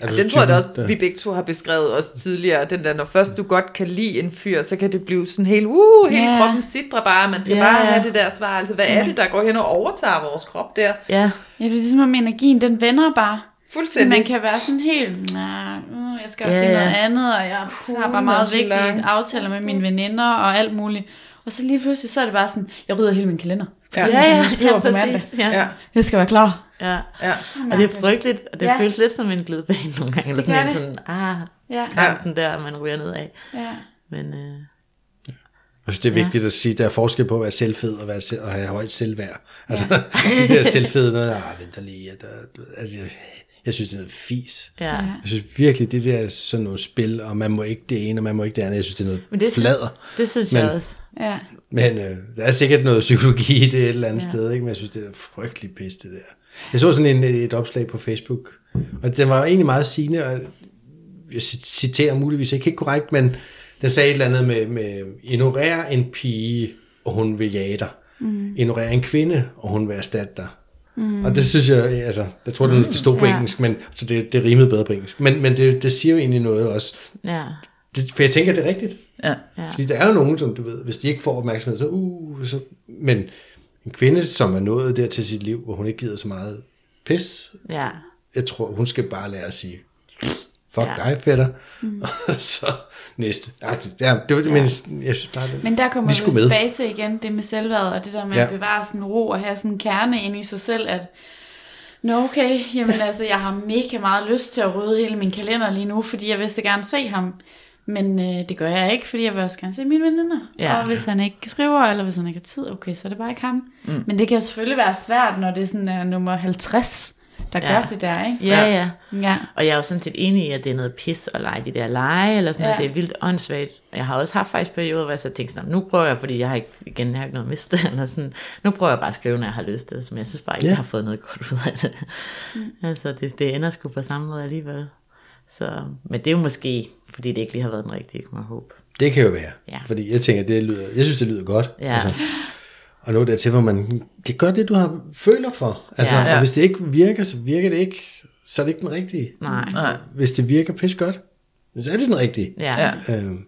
Du Den tror jeg da også, der- vi begge to har beskrevet også tidligere, den der, når først du godt kan lide en fyr, så kan det blive sådan helt, uh, hele Ja. kroppen sidder bare, man skal Ja, bare ja. have det der svar, altså hvad er det, der går hen og overtager vores krop der? Ja, Ja, det er ligesom om energien, den vender bare. Fuldstændig. man kan være sådan helt, nej, uh, jeg skal også Ja, lige noget ja. andet, og jeg har bare Cool, meget vigtigt aftaler med mine veninder og alt muligt. Og så lige pludselig, så er det bare sådan, jeg rydder hele min kalender. Ja. Fordi ja, jeg ja, ja på mandag. præcis. Ja. Ja, Jeg skal være klar. Ja. ja. Og det er frygteligt, og det Ja. ja. føles lidt som en glidebane nogle gange, eller sådan, en det. sådan ah, Ja. skrænten der, man ryger ned af. Ja. Men øh, Jeg synes, det er Ja. vigtigt at sige, der er forskel på at være selvfed og, være selv, og have højt selvværd. Altså, det der selvfede noget, ah, vent da lige, at der, altså, jeg, jeg synes, det er noget fis. ja. Ja. ja. Jeg synes virkelig, det der er sådan nogle spil, og man må ikke det ene, og man må ikke det andet. Jeg synes, det er noget Men det, synes, flader. det synes Men- jeg også. Ja. Men øh, der er sikkert noget psykologi i det et eller andet ja. sted, ikke? men jeg synes, det er frygtelig pis, det der. Jeg så sådan en, et opslag på Facebook, og den var egentlig meget sigende, og jeg citerer muligvis ikke helt korrekt, men den sagde et eller andet med, med ignorer en pige, og hun vil jage dig. Mm. Ignorer en kvinde, og hun vil erstatte dig. Mm. Og det synes jeg, altså, jeg tror, det stod på Ja. engelsk, men så det, det rimede bedre på engelsk. Men, men det, det siger jo egentlig noget også. Ja. Det, for jeg tænker, det er rigtigt. ja. Ja. Fordi der er jo nogen, som du ved, hvis de ikke får opmærksomhed, så uh, så, men en kvinde, som er nået der til sit liv, hvor hun ikke gider så meget pis, ja. jeg tror, hun skal bare lære at sige, fuck ja. Ja. dig, fætter. Mm. så næste. Ja, det, ja, det var det, men jeg synes bare, det, Men der kommer vi jo med. tilbage til igen det med selvværd, og det der med Ja. at bevare sådan ro og have sådan en kerne ind i sig selv, at Nå okay, jamen altså, jeg har mega meget lyst til at rydde hele min kalender lige nu, fordi jeg vil så gerne se ham. Men øh, det gør jeg ikke, fordi jeg vil også gerne se mine veninder. Ja. Og hvis han ikke skriver, eller hvis han ikke har tid, okay, så er det bare ikke ham. Mm. Men det kan jo selvfølgelig være svært, når det er sådan uh, nummer 50, der Ja. gør det der, ikke? Ja, ja. Ja. Og jeg er jo sådan set enig i, at det er noget pis at lege de der lege, eller sådan Ja. noget. Det er vildt åndssvagt. Jeg har også haft faktisk perioder, hvor jeg så tænkte sådan, nu prøver jeg, fordi jeg har ikke, igen, jeg har ikke noget at miste, eller sådan, nu prøver jeg bare at skrive, når jeg har lyst til det, som jeg synes bare ikke, Ja. jeg har fået noget godt ud af det. Mm. Altså, det, det ender sgu på samme måde alligevel. Så, men det er jo måske, fordi det ikke lige har været den rigtige, kunne man håbe. det kan jo være. Ja. Fordi jeg tænker, det lyder, jeg synes, det lyder godt. Ja. Altså, og nå dertil, hvor man, det gør det, du har føler for. Altså, Ja. ja. Og hvis det ikke virker, så virker det ikke, så er det ikke den rigtige. Nej. Nej. Hvis det virker pis godt, så er det den rigtige. Ja. Ja. ja. Øhm,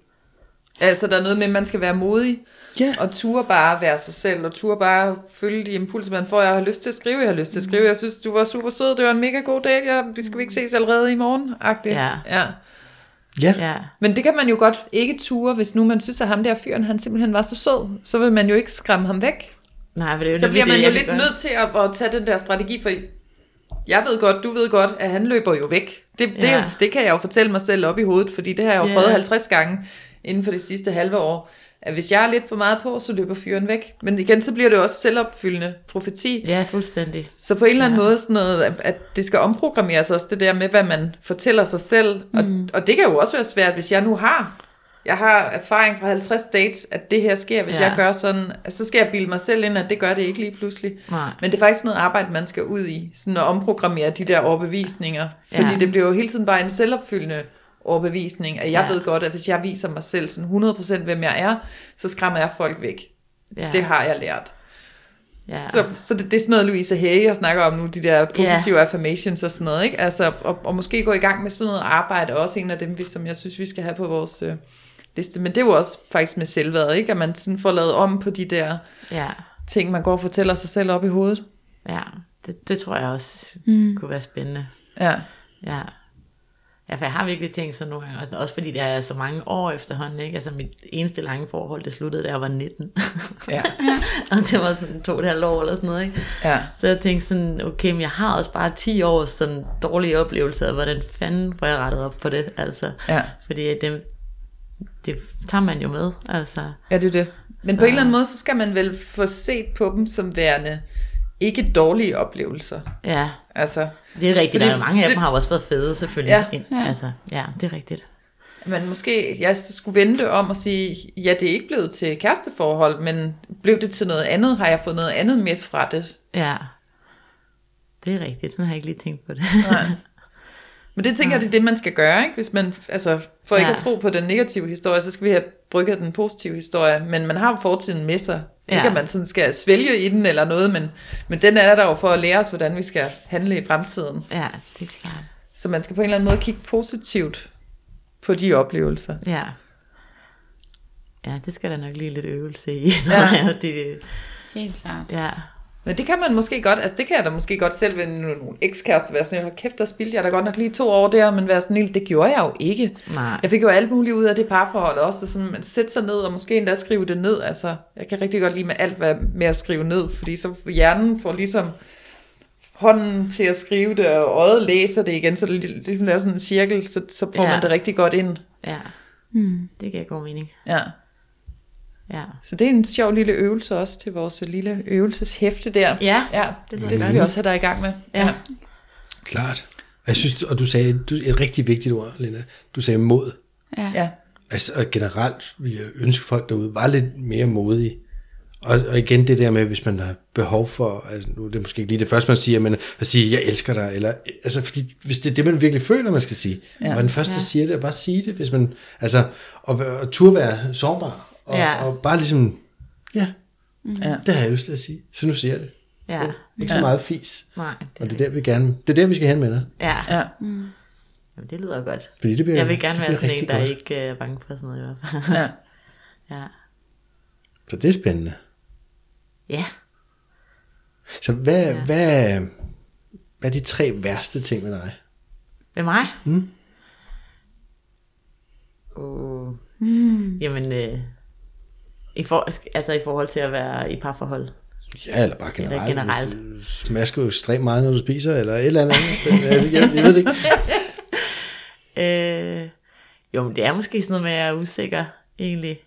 Altså, der er noget med, at man skal være modig, ja. og ture bare være sig selv, og ture bare følge de impulser, man får. Jeg har lyst til at skrive, jeg har lyst til at skrive. Jeg synes, du var super sød, det var en mega god dag. Ja, vi skal vi ikke ses allerede i morgen? -agtigt. Ja. ja. ja. ja. Men det kan man jo godt ikke ture, hvis nu man synes, at ham der fyren, han simpelthen var så sød. Så vil man jo ikke skræmme ham væk. Nej, det er jo Så bliver man det, jo lidt gøre. nødt til at, at tage den der strategi, for jeg ved godt, du ved godt, at han løber jo væk. Det, det, Ja. det kan jeg jo fortælle mig selv op i hovedet, fordi det har jeg jo Ja. prøvet 50 gange inden for det sidste halve år. At hvis jeg er lidt for meget på, så løber fyren væk. Men igen, så bliver det jo også selvopfyldende profeti. Ja, fuldstændig. Så på en eller anden Ja. måde sådan noget, at, at det skal omprogrammeres også, det der med, hvad man fortæller sig selv. Og, mm. og det kan jo også være svært, hvis jeg nu har, jeg har erfaring fra 50 dates, at det her sker, hvis ja. Jeg gør sådan, så skal jeg bilde mig selv ind, at det gør det ikke lige pludselig. Nej. Men det er faktisk noget arbejde, man skal ud i, sådan at omprogrammere de der overbevisninger. Fordi Ja. det bliver jo hele tiden bare en selvopfyldende overbevisning, at jeg Ja. ved godt, at hvis jeg viser mig selv sådan 100% hvem jeg er, så skræmmer jeg folk væk. Ja. Det har jeg lært. ja. Så, så det, det er sådan noget, Louise Hay jeg snakker om nu, de der positive yeah. affirmations og sådan noget, ikke? Altså, og, og måske gå i gang med sådan noget arbejde, også en af dem, vi, som jeg synes, vi skal have på vores øh, liste. Men det er jo også faktisk med selvværd, ikke? At man sådan får lavet om på de der ja. ting, man går og fortæller sig selv op i hovedet. Ja, det, det tror jeg også mm. kunne være spændende. Ja, Ja. Ja, for jeg har virkelig tænkt sådan nogle gange, også- fordi det er så mange år efterhånden, ikke? Altså mit eneste lange forhold, det sluttede, da jeg var 19. ja, og det var sådan to og et halvt år eller sådan noget, ikke? ja. Så jeg tænkte sådan, okay, men jeg har også bare 10 års sådan dårlige oplevelser, og hvordan fanden får jeg rettet op på det, altså. ja. Fordi det, det tager man jo med, altså. Ja, det er det. Men Så- på en eller anden måde, så skal man vel få set på dem som værende ikke dårlige oplevelser. Ja, Altså, det er rigtigt. Fordi der er mange af det- dem har jo også været fede, selvfølgelig. Ja. Altså, ja, det er rigtigt. Men måske jeg skulle vente om og sige, ja, det er ikke blevet til kæresteforhold, men blev det til noget andet? Har jeg fået noget andet med fra det? Ja, det er rigtigt. Sådan har jeg ikke lige tænkt på det. Nej. Men det tænker jeg, det er det, man skal gøre, ikke? Hvis man, altså, for ikke Ja. at tro på den negative historie, så skal vi have brygget den positive historie. Men man har jo fortiden med sig. Ja. Ikke at man sådan skal svælge i den eller noget, men, men den er der jo for at lære os, hvordan vi skal handle i fremtiden. Ja, det er klart. Så man skal på en eller anden måde kigge positivt på de oplevelser. Ja. Ja, det skal der nok lige lidt øvelse i. Så Ja. ja. det, Helt klart. ja. Men det kan man måske godt, altså det kan jeg da måske godt selv ved nogle ekskærester være sådan, hold kæft, der spildte jeg da godt nok lige to år der, men være sådan helt, det gjorde jeg jo ikke. Nej. Jeg fik jo alt muligt ud af det parforhold også, så sådan, man sætter sig ned og måske endda skrive det ned. Altså, jeg kan rigtig godt lide med alt hvad med at skrive ned, fordi så hjernen får ligesom hånden til at skrive det, og øjet læser det igen, så det ligesom laver sådan en cirkel, så, så får. Ja. man det rigtig godt ind. Ja, Hmm. det giver god mening. Ja. Ja. Så det er en sjov lille øvelse også til vores lille øvelseshæfte der. Ja, Ja, det det, skal vi også have dig i gang med. Ja. Klart. Og Jeg synes, og du sagde du, et rigtig vigtigt ord, Linda. Du sagde mod. Ja. ja. Altså, og generelt vil jeg ønske folk derude var lidt mere modige. Og, og igen det der med, hvis man har behov for, altså nu er det måske ikke lige det første, man siger, men at sige, jeg elsker dig, eller, altså fordi, hvis det er det, man virkelig føler, man skal sige, Ja. ja. og den første, Ja. siger det, er bare sige det, hvis man, altså, og, og turde være sårbar, og, Ja. ja. og bare ligesom, ja, Ja. det har jeg lyst til at sige, så nu siger jeg det. Ja, Ikke så meget fis. nej. Og det er der, vi gerne, det er der, vi skal hen med dig. Ja, ja. Jamen, det lyder godt. Fordi det bliver, Jeg vil gerne det være sådan en, der godt. ikke er bange for sådan noget i hvert fald. ja. Ja. Så det er spændende. Ja. Så hvad, Ja. ja. hvad, hvad er de tre værste ting med dig? Ved mig? Mm. Uh, Mm. jamen, øh, i, for, altså i forhold til at være i parforhold. Ja, eller bare generelt. Eller generelt. Hvis du smasker jo ekstremt meget, når du spiser, eller et eller andet. jeg, jeg, jeg ved det ikke. Øh, jo, men det er måske sådan noget med, at jeg er usikker egentlig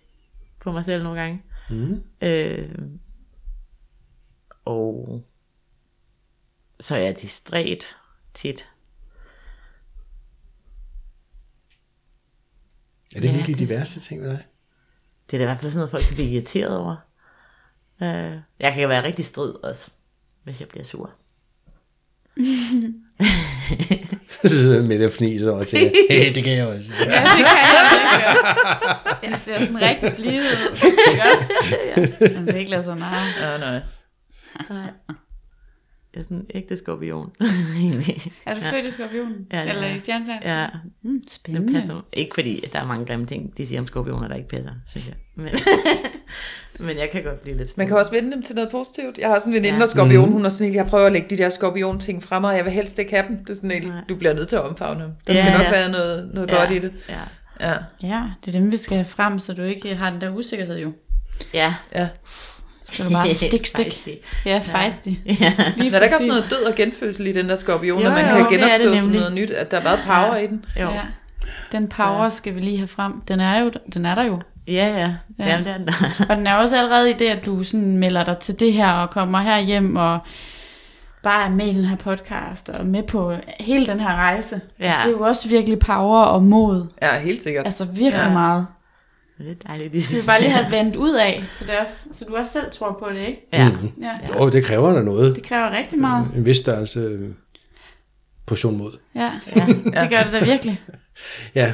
på mig selv nogle gange. Mm. Øh, og så er jeg distræt tit. Er det Ja, virkelig det- de værste ting med dig? Det er da i hvert fald sådan noget, folk kan blive irriteret over. Øh, jeg kan være rigtig strid også, hvis jeg bliver sur. Så sidder jeg midt og fniser over til hey, det kan jeg også. Ja, det kan jeg også. Det ser sådan rigtig blid ud. Ikke også? Man skal ikke lade sig narre. Ja, nej. Nej. Jeg er sådan en ægte skorpion. Er du født i skorpionen? Ja, det er Eller i stjernetegn? ja, Mm, det spændende. passer. Ikke fordi, at der er mange grimme ting, de siger om skorpioner, der ikke passer, synes jeg. Men, men jeg kan godt blive lidt Man kan også vende dem til noget positivt. Jeg har sådan en veninde, Ja. der er skorpion. Hun er sådan helt, jeg prøver at lægge de der skorpion-ting frem, og jeg vil helst ikke have dem. Det er sådan helt, du bliver nødt til at omfavne dem. Der Ja, skal nok ja. være noget, noget Ja, godt i det. Ja, Ja, Ja, det er dem, vi skal have frem, så du ikke har den der usikkerhed jo. ja. ja. Skal du bare stik, stik. Ja, fejstig. Ja. Lige Når der ikke også noget død og genfødsel i den der skorpion, Jo, og man jo, kan det genopstå som noget nyt, at der er meget power i den. Jo. Ja. Den power skal vi lige have frem. Den er jo, den er der jo. Ja, ja. Ja. ja. Jamen, det er den der. Og den er også allerede i det, at du sådan melder dig til det her, og kommer her hjem og bare er med i den her podcast, og med på hele den her rejse. Ja. Altså, det er jo også virkelig power og mod. Ja, helt sikkert. Altså virkelig Ja. ja. meget. Det er dejligt. Det skal vi bare lige have vendt ud af, så, det også, så du også selv tror på det, ikke? Ja. Ja. Jo, det kræver da noget. Det kræver rigtig meget. En vis størrelse øh, portion mod. Ja, ja. det gør det da virkelig. Ja,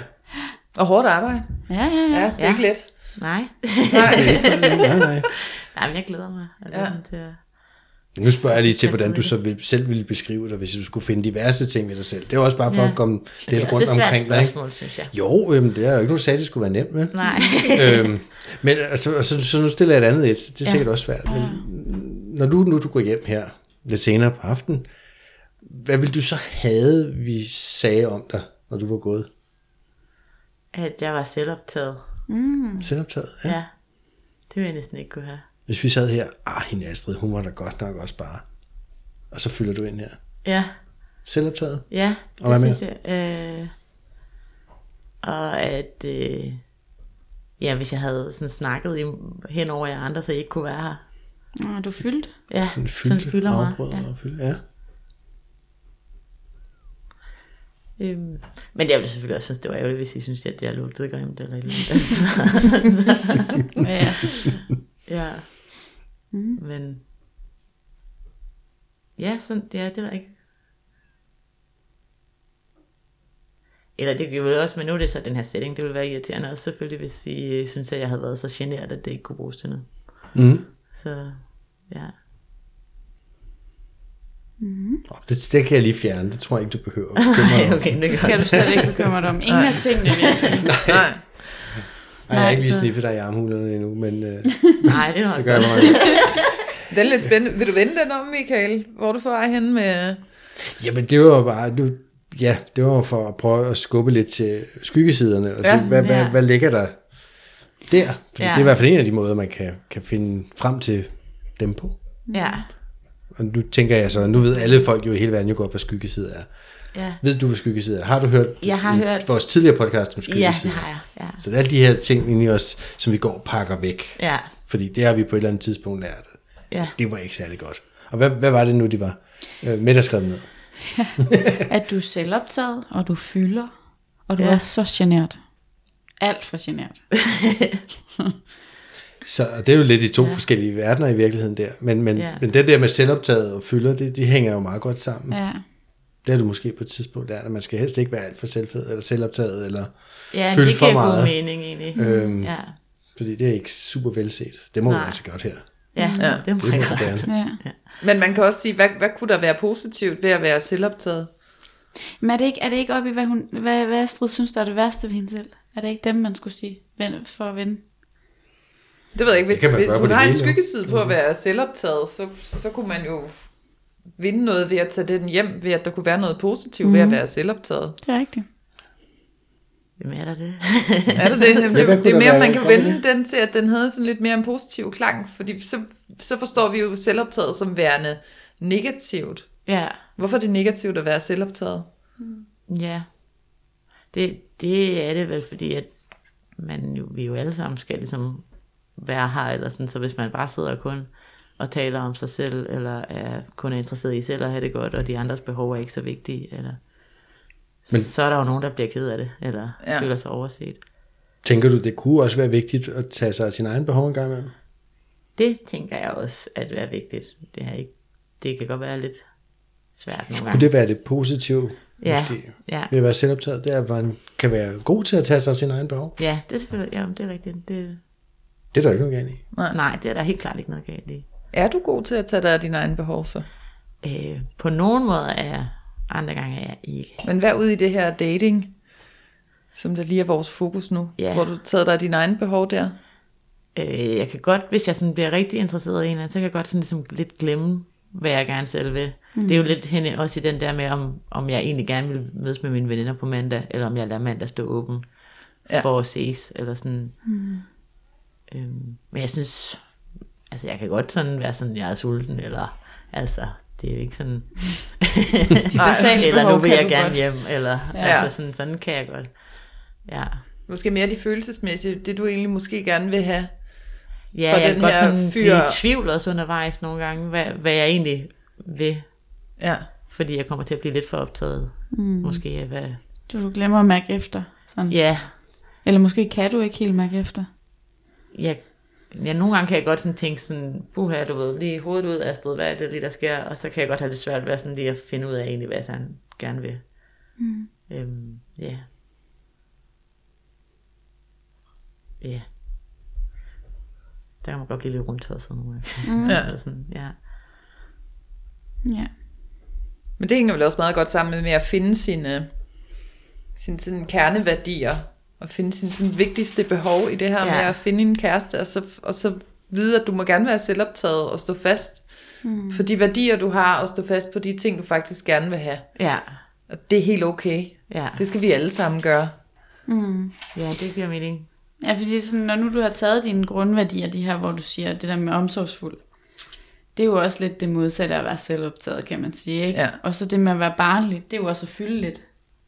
Og hårdt arbejde. Ja, ja, Ja, ja. det er Ja. ikke let. Nej. Nej. nej, nej. Nej, men jeg glæder mig. Altså, Ja. ja. til at... Nu spørger jeg lige til, hvordan du Altså, så vil, selv ville beskrive dig, hvis du skulle finde de værste ting ved dig selv. Det er også bare for Ja. at komme Det lidt er også rundt et svært omkring dig. ikke? spørgsmål, synes jeg. Jo, øhm, det er jo ikke nogen, at det skulle være nemt, men. Nej. øhm, men altså, så, så nu stiller jeg et andet et. Det er Ja. sikkert også svært. Men når du nu du går hjem her lidt senere på aftenen, hvad vil du så have, vi sagde om dig, når du var gået? At jeg var selvoptaget. Mm. Selvoptaget? Ja. Ja. Det vil jeg næsten ikke kunne have. Hvis vi sad her, ah, hende Astrid, hun var da godt nok også bare. Og så fylder du ind her. Ja. Selvoptaget? Ja, det Og hvad mere? synes jeg. Øh, og at, øh, ja, hvis jeg havde sådan snakket i, hen over jer andre, så I ikke kunne være her. Nå, er du fyldt? Ja, sådan fyldte, fylder mig. Ja. og fylde. Ja. Øhm, men jeg ville selvfølgelig også synes, det var ærgerligt, hvis I synes, at jeg lugtede grimt eller et eller andet. Ja, ja. Mm. Men, ja, sådan, ja, det var ikke. Eller det kan jo også, men nu er det så den her setting, det ville være irriterende også selvfølgelig, hvis I synes, at jeg havde været så generet, at det ikke kunne bruges til noget. Mm. Så ja. Nå, Det, det kan jeg lige fjerne, det tror jeg ikke, du behøver. at bekymre dig Nej, om. okay, det Skal du slet ikke bekymre dig om. Ingen af tingene, vil jeg sige. Nej. Ej, jeg har ikke lige sniffet dig i armhulerne endnu, men øh, Nej, det var det gør jeg meget. Det er lidt spændende. Vil du vende den om, Michael? Hvor er du på vej hen med... Jamen, det var bare, du, ja, det var for at prøve at skubbe lidt til skyggesiderne, og Ja. se, hvad, hvad, Ja. hvad ligger der der? Fordi Ja. det er i hvert fald en af de måder, man kan, kan finde frem til dem på. Ja, Og nu tænker jeg så, nu ved alle folk jo i hele verden jo godt, hvad skyggesider er. Ja. Ved du, hvad skyggesider er? Har du hørt, Jeg har hørt- vores tidligere podcast om Ja, skyggesider? det har jeg. Ja. Så det er alle de her ting inde i os, som vi går og pakker væk. Ja, Fordi det har vi på et eller andet tidspunkt lært. ja. Det var ikke særlig godt. Og hvad, hvad var det nu, de var? Øh, med der skrev ned. At du er selvoptaget, og du fylder, og du Ja. er så genert. Alt for genert. Så det er jo lidt i to ja. forskellige verdener i virkeligheden der. Men, men, ja. Ja. men det der med selvoptaget og fylder, det, de hænger jo meget godt sammen. Ja. Ja. Det har du måske på et tidspunkt lært, at man skal helst ikke være alt for selvfed eller selvoptaget, eller, Ja, det for giver meget. god mening egentlig. Øhm. Ja, fordi det er ikke super velset. Det må man Nej. altså godt her. ja, Ja. det må Det man godt. gerne. ja. Men man kan også sige, hvad, hvad kunne der være positivt ved at være selvoptaget? Men er det ikke, er det ikke op i, hvad, hun, hvad, hvad Astrid synes, der er det værste ved hende selv? Er det ikke dem, man skulle sige for at vinde? Det ved jeg ikke. Hvis, man hvis hun det har en skyggeside på at være selvoptaget, så, så kunne man jo vinde noget ved at tage den hjem, ved at der kunne være noget positivt mm. ved at være selvoptaget. Det er rigtigt. Jamen er der det? Er det det? Jamen, det, kunne det er der mere, man kan vende den til, at den havde sådan lidt mere en positiv klang, fordi så, så forstår vi jo selvoptaget som værende negativt. ja, Hvorfor er det negativt at være selvoptaget? ja. Det, det er det vel, fordi at man jo, vi jo alle sammen skal ligesom være her, eller sådan, så hvis man bare sidder kun og taler om sig selv, eller er kun er interesseret i selv at have det godt, og de andres behov er ikke så vigtige, eller Men- så er der jo nogen, der bliver ked af det, eller Ja. føler sig overset. Tænker du, det kunne også være vigtigt at tage sig af sin egen behov en gang imellem? Det tænker jeg også, at er vigtigt. Det, er ikke, det kan godt være lidt svært nogle Kunne gange. det være det positive, Ja, måske, ja. ved at være selvoptaget? Det er, at man kan være god til at tage sig af sin egen behov. Ja, det er selvfølgelig, ja, det er rigtigt. Det, Det er der ikke noget galt i. Nej. nej, det er der helt klart ikke noget galt i. Er du god til at tage dig af dine egne behov så? Øh, på nogen måde er jeg, andre gange er jeg ikke. Men hvad ud i det her dating, som der lige er vores fokus nu? Ja. Får du taget dig af dine egne behov der? Øh, jeg kan godt, hvis jeg sådan bliver rigtig interesseret i en, så kan jeg godt sådan ligesom lidt glemme, hvad jeg gerne selv vil. Mm. Det er jo lidt hen også i den der med, om, om jeg egentlig gerne vil mødes med mine veninder på mandag, eller om jeg lader mandag stå åben ja. for at ses, eller sådan. Mm. Øhm, men jeg synes, altså jeg kan godt sådan være sådan, jeg er sulten, eller altså, det er jo ikke sådan, basale eller nu vil jeg du gerne godt. hjem, eller Ja. altså sådan, sådan kan jeg godt. Ja. Måske mere de følelsesmæssige, det du egentlig måske gerne vil have. Ja, For jeg den kan godt her sådan fyr- blive i tvivl også undervejs nogle gange, hvad, hvad jeg egentlig vil, Ja. fordi jeg kommer til at blive lidt for optaget, mm. måske af hvad... Så du glemmer at mærke efter. Sådan. Ja, Eller måske kan du ikke helt mærke efter. jeg, ja, nogle gange kan jeg godt sådan tænke sådan, buha, du ved, lige hovedet ud af sted, hvad er det lige, der sker, og så kan jeg godt have det svært ved sådan lige at finde ud af egentlig, hvad jeg sådan gerne vil. Mm. Øhm, ja. Ja. Der kan man godt blive lidt rundt sådan nogle gange. Ja. Eller sådan, ja. Ja. Men det hænger vel også meget godt sammen med at finde sine, sine sådan kerneværdier, og finde sine sådan vigtigste behov i det her ja. Med at finde en kæreste, og så, og så vide, at du må gerne være selvoptaget og stå fast mm. for de værdier, du har, og stå fast på de ting, du faktisk gerne vil have. Ja, Og det er helt okay. ja. Det skal vi alle sammen gøre. Mm. Ja, det giver mening. Ja, fordi sådan, når nu du har taget dine grundværdier, de her, hvor du siger det der med omsorgsfuld, det er jo også lidt det modsatte af at være selvoptaget, kan man sige. Ikke? Ja. Og så det med at være barnlig, det er jo også at fylde lidt.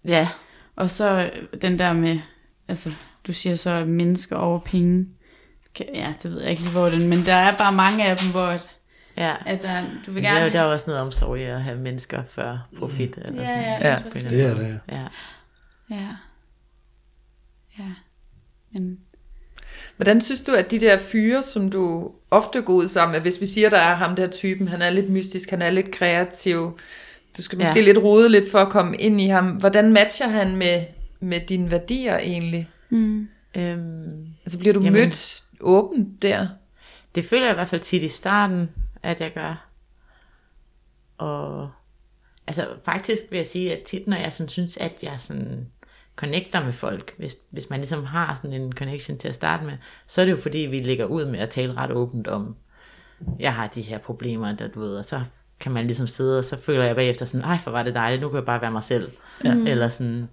Ja, Og så den der med, altså du siger så mennesker over penge. Ja, det ved jeg ikke lige, hvor den, men der er bare mange af dem, hvor at, ja. at der, du vil Men der, er gerne... jo- der er jo også noget omsorg i at have mennesker før profit. Eller Ja, sådan. ja, Ja. anden Det er det. Ja. ja. Ja. Men, Hvordan synes du, at de der fyre, som du ofte går ud sammen med, hvis vi siger, der er ham der typen, han er lidt mystisk, han er lidt kreativ, du skal måske ja. Ja. lidt rode lidt for at komme ind i ham, hvordan matcher han med, med dine værdier egentlig? Mm. Øhm, Altså bliver du Jamen. Mødt åbent der? Det føler jeg i hvert fald tit i starten, at jeg gør. Og altså faktisk vil jeg sige, at tit når jeg sådan synes, at jeg sådan connecter med folk, hvis, hvis man ligesom har sådan en connection til at starte med, så er det jo fordi, vi ligger ud med at tale ret åbent om, jeg har de her problemer, der du ved, og så kan man ligesom sidde, og så føler jeg bagefter sådan, ej, for var det dejligt, nu kan jeg bare være mig selv. Ja. Eller sådan,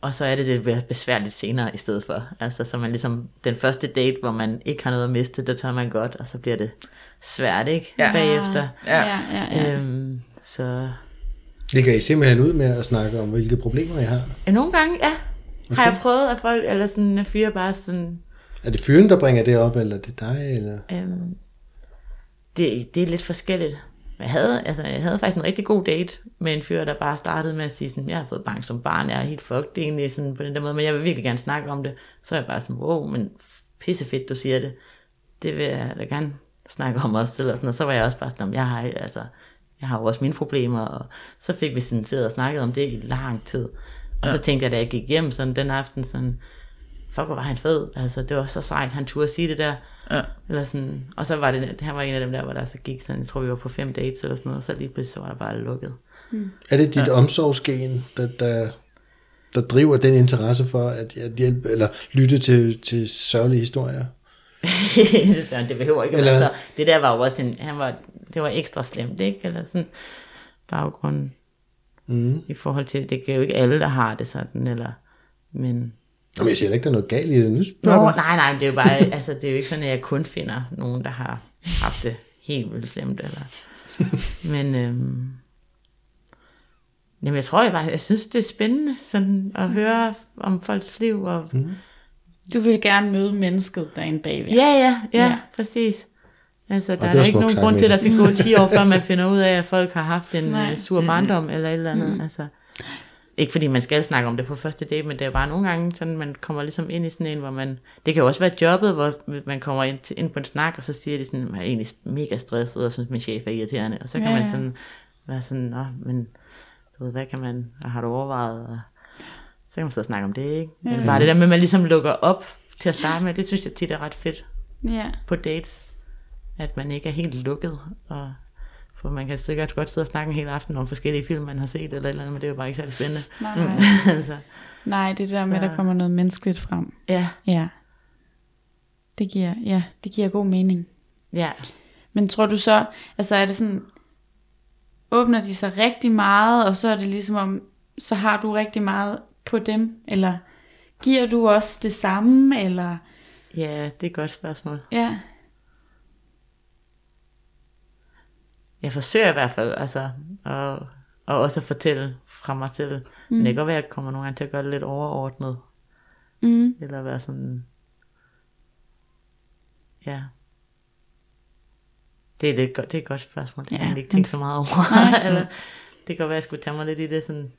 og så er det det bliver besværligt senere i stedet for. Altså, så man ligesom, den første date, hvor man ikke har noget at miste, der tør man godt, og så bliver det svært, ikke? Ja. Bagefter. Ja. Ja, ja, ja. Øhm, så Ligger I simpelthen ud med at snakke om, hvilke problemer I har? nogle gange, ja, har jeg prøvet, at folk, eller sådan, at fyre bare sådan, Er det fyren, der bringer det op, eller er det dig? Eller? øhm, det, det er lidt forskelligt. Jeg havde, altså, jeg havde faktisk en rigtig god date med en fyr, der bare startede med at sige sådan, jeg har fået bank som barn, jeg er helt fucked egentlig sådan på den der måde, men jeg vil virkelig gerne snakke om det. Så er jeg bare sådan, wow, men pissefedt, du siger det. Det vil jeg da gerne snakke om også. Eller sådan, og så var jeg også bare sådan, "Jamen, jeg har, altså, jeg har jo også mine problemer, og så fik vi sådan siddet og snakket om det i lang tid. Og ja. så tænkte jeg, da jeg gik hjem sådan den aften, sådan, fuck, hvor var han fed. Altså, det var så sejt, han turde sige det der. Ja. Eller sådan, og så var det, han var en af dem der, hvor der så gik sådan, jeg tror vi var på fem dates eller sådan noget, og så lige pludselig så var der bare lukket. Er det dit ja. omsorgsgen, der, der, der driver den interesse for at, at hjælpe, eller lytte til, til sørgelige historier? Det behøver ikke Eller- altså, det der var jo også en, han var, det var ekstra slemt, ikke? Eller sådan baggrund Mm. i forhold til, det er jo ikke alle, der har det sådan, eller, men... Jamen, jeg siger ikke, der er noget galt i det. Nu Nå, jeg nej, nej, det er jo bare, altså, det er jo ikke sådan, at jeg kun finder nogen, der har haft det helt vildt slemt, eller... Men, øhm, jamen, jeg tror jeg bare, jeg synes, det er spændende, sådan, at høre om folks liv, og Mm. Du vil gerne møde mennesket derinde bagved. Ja, ja, ja, Ja. ja. præcis. Altså, der er jo ikke nogen grund til, at der skal gå 10 år, før man finder ud af, at folk har haft en Nej. Nej. sur barndom eller et eller andet. Mm. Altså, ikke fordi man skal snakke om det på første date, men det er bare nogle gange, sådan, man kommer ligesom ind i sådan en, hvor man... Det kan jo også være jobbet, hvor man kommer ind, til, ind på en snak, og så siger de sådan, at jeg er egentlig mega stresset, og synes, min chef er irriterende. Og så kan Ja, ja, man ja. sådan være sådan, Nå, men du ved, hvad kan man... Og har du overvejet? Og, så kan man så snakke om det, ikke? Men bare det der med, at man ligesom lukker op til at starte med, det synes jeg tit er ret fedt ja. på dates, at man ikke er helt lukket, og for man kan sikkert godt sidde og snakke en hel aften om forskellige film, man har set, eller eller andet, men det er jo bare ikke særlig spændende. Nej. altså, Nej, det der med, at Så- der kommer noget menneskeligt frem. ja, Ja. Det giver, ja, det giver god mening. ja. Men tror du så, altså er det sådan, åbner de sig rigtig meget, og så er det ligesom om, så har du rigtig meget på dem, eller giver du også det samme, eller, Ja, det er et godt spørgsmål. ja, Jeg forsøger i hvert fald, altså, og, og også at fortælle fra mig selv. Mm. Men det kan godt være, at jeg kommer nogle gange til at gøre det lidt overordnet, mm, eller være sådan, ja. Det er, lidt godt, det er et godt spørgsmål. Det har Ja, jeg egentlig ikke tænkt så meget over. Nej. Eller, det kan godt være, at jeg skulle tage mig lidt i det sådan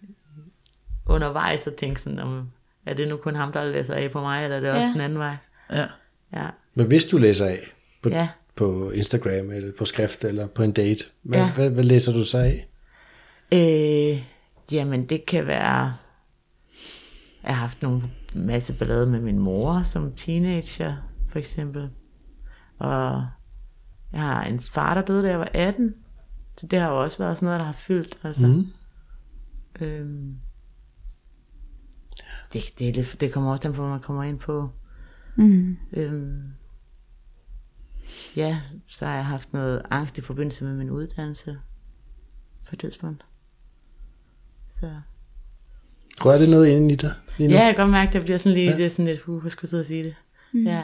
undervejs og tænke sådan, om, er det nu kun ham, der læser af på mig, eller er det også Ja. den anden vej? Ja. Ja. Men hvis du læser af på, Ja. På Instagram, eller på skrift, eller på en date, hvad, Ja. hvad, hvad læser du så af? Øh, jamen, det kan være... Jeg har haft nogle masse ballade med min mor som teenager, for eksempel. Og jeg har en far, der døde, da jeg var 18. Så det har jo også været sådan noget, der har fyldt. Altså. Mm. Øhm, det, det, det, det kommer også an på, man kommer ind på. mm, Øhm, ja, så har jeg haft noget angst i forbindelse med min uddannelse på et tidspunkt. Så. Rører det noget ind i dig lige nu? Ja, jeg kan godt mærke, at det bliver sådan lige, Ja. det er sådan lidt, uh, jeg skulle sidde og sige det. Mm. Ja.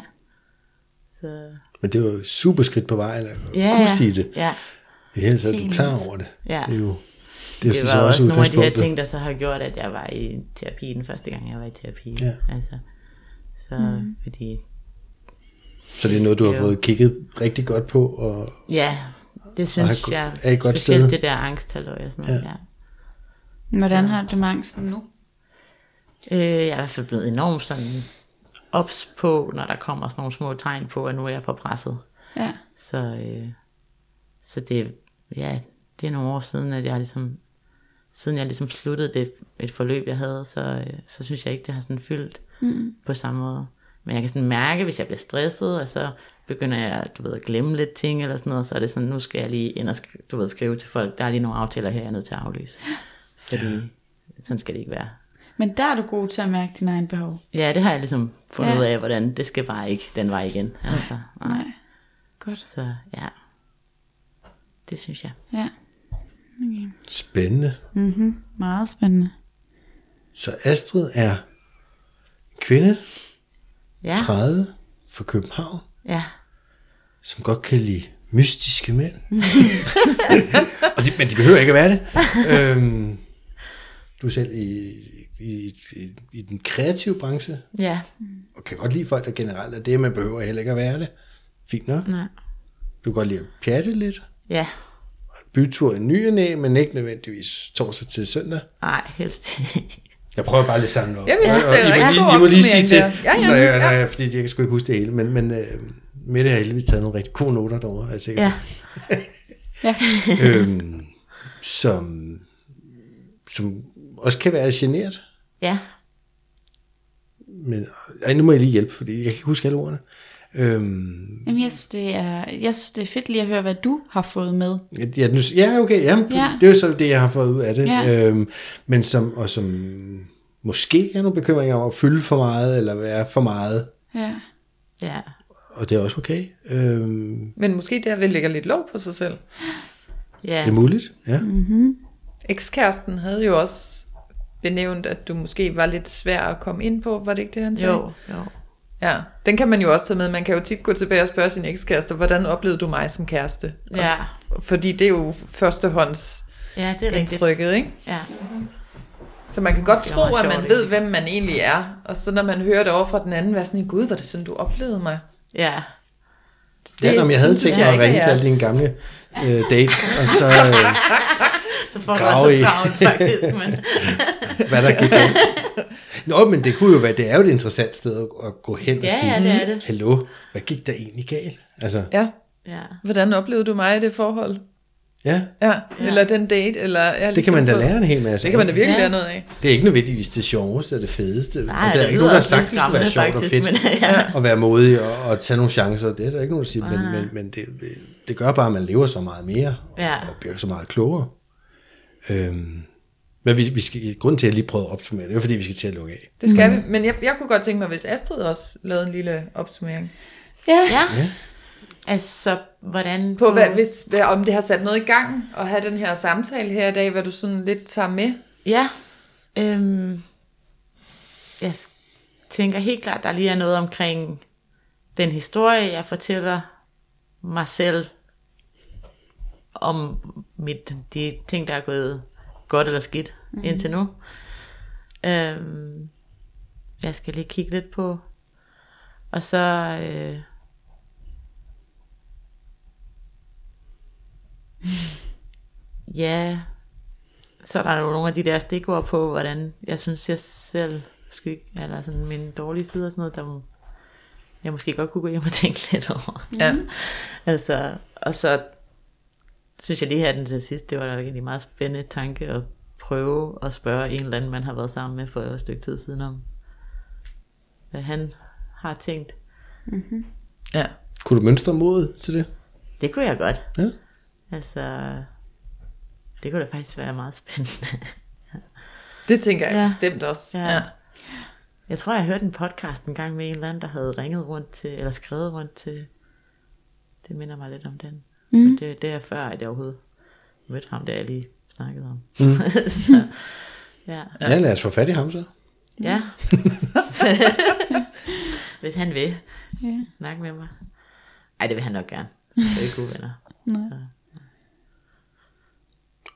Så, Men det er jo super skridt på vejen at ja, kunne ja. sige det. Ja, I hele taget, er du klar over det. ja. Det er jo det, er Det så var også nogle af de her ting, der så har gjort, at jeg var i terapi den første gang, jeg var i terapi. Ja. Altså, så mm. fordi, Så det er noget, du har fået kigget rigtig godt på, og ja, det synes er- jeg, er et godt specielt sted. det der angsthalløj og sådan noget, Ja. ja. hvordan har du med angsten nu? Øh, jeg er i hvert fald blevet enormt sådan ops på, når der kommer sådan nogle små tegn på, at nu er jeg for presset. Ja, Så, øh, så det, ja, det er nogle år siden, at jeg ligesom siden jeg ligesom sluttede det, et forløb, jeg havde, så, øh, så synes jeg ikke, det har sådan fyldt mm. på samme måde. Men jeg kan sådan mærke, hvis jeg bliver stresset, og så begynder jeg, du ved, at glemme lidt ting eller sådan noget, så er det sådan, nu skal jeg lige ind og skrive, du ved, skrive til folk, der er lige nogle aftaler her, jeg er nødt til at aflyse. Fordi sådan skal det ikke være. Men der er du god til at mærke dine egne behov. Ja, det har jeg ligesom fundet Ja. ud af, hvordan det skal bare ikke den vej igen. Altså, nej. Nej. Godt. Så ja, det synes jeg. Ja. Spændende. Meget spændende. Så Astrid er kvinde, Ja, 30, fra København, ja, som godt kan lide mystiske mænd. og de, men de behøver ikke at være det. øhm, du er selv i, i, i, i den kreative branche, ja, og kan godt lide folk, der generelt er det, men behøver heller ikke at være det. Fint nok. nej, Du kan godt lide at pjatte lidt. ja, Bytur i ny og næ, men ikke nødvendigvis torsdag til søndag. nej, helst ikke. Jeg prøver bare lige sammen op. Jamen, jeg synes, det er og I må I må lige sige til. Ja, ja, når jeg, ja. når jeg, fordi jeg kan sgu ikke huske det hele, men, men øh, Mette har heldigvis taget nogle rigtig gode noter derovre, er jeg sikker Ja, Ja. øhm, som, som også kan være generet, ja, men ej, nu må jeg lige hjælpe, fordi jeg kan ikke huske alle ordene. Øhm, Jamen, jeg synes, det er, jeg synes, det er fedt lige at høre, hvad du har fået med. ja, nu, ja, okay, ja, Ja. det er jo så det, jeg har fået ud af det. Ja. Øhm, men som, og som måske har nogle bekymringer om at fylde for meget, eller være for meget, Ja. ja, og det er også okay. Øhm, Men måske der vil lægge lidt lov på sig selv. ja, det er muligt, ja. Ekskæresten havde jo også benævnt, at du måske var lidt svær at komme ind på. Var det ikke det, han sagde? jo, jo, Ja, den kan man jo også tage med. Man kan jo tit gå tilbage og spørge sin ekskæreste, hvordan oplevede du mig som kæreste? ja, Fordi det er jo førstehånds ja, det er rigtigt. indtrykket, ikke? Ja, Så man kan godt Det tro, at sjovt, man ikke? ved, hvem man egentlig er. Og så når man hører det over fra den anden, hvad sådan, gud, var det sådan, du oplevede mig? ja, Ja, nå, men jeg havde tænkt jeg mig at ringe jeg til er. alle dine gamle øh, dates, og så øh, så får du altså travlt faktisk, men hvad der gik. Nå, men det kunne jo være, det er jo et interessant sted at, at gå hen og Ja, sige, ja, det er det. hallo, hvad gik der egentlig galt? Altså, Ja, ja, hvordan oplevede du mig i det forhold? ja, Ja, eller den date, eller... Det ligesom kan man da lære en hel masse Det kan man da virkelig Ja. lære noget af. Det er ikke nødvendigvis det sjoveste og det fedeste. Nej, og der er det ikke nogen, der har sagt, det skulle være sjovt og fedt men, ja. at være modig og, og tage nogle chancer. Det er der ikke nogen, der siger, men, men, men det, det gør bare, at man lever så meget mere og, Ja. og bliver så meget klogere. Øhm, men vi, vi skal, grunden til, at jeg lige prøvede at opsummere, det er fordi, vi skal til at lukke af. Det skal vi. Men jeg, jeg kunne godt tænke mig, hvis Astrid også lavede en lille opsummering. Ja. ja. Altså, hvordan... På, hvad, hvis, hvad, om det har sat noget i gang, at have den her samtale her i dag, hvad du sådan lidt tager med. Ja, øhm, jeg tænker helt klart, der lige er noget omkring den historie, jeg fortæller mig selv om mit, de ting, der er gået godt eller skidt mm. indtil nu. Øhm, jeg skal lige kigge lidt på. Og så... Øh, ja, så er der jo nogle af de der stikord på, hvordan jeg synes, jeg selv skyg, eller sådan mine dårlige sider og sådan noget, der jeg måske godt kunne gå hjem og tænke lidt over. Ja. Altså, og så synes jeg lige her den til sidst, det var da egentlig meget spændende tanke at prøve at spørge en eller anden, man har været sammen med for et stykke tid siden om, hvad han har tænkt. ja. Kunne du mønstre mod til det? Det kunne jeg godt. Ja. Altså, det kunne da faktisk være meget spændende. Det tænker jeg Ja. bestemt også. Ja. Ja. Ja. Jeg tror, jeg hørte en podcast en gang med en eller anden, der havde ringet rundt til, eller skrevet rundt til, det minder mig lidt om den. Mm. Det, det er før, at jeg overhovedet mødte ham, der jeg lige snakkede om. Mm. så, ja. Ja, lad os få fat i ham så. ja. Hvis han vil ja. snakke med mig. Ej, det vil han nok gerne. Det er ikke gode venner. Så.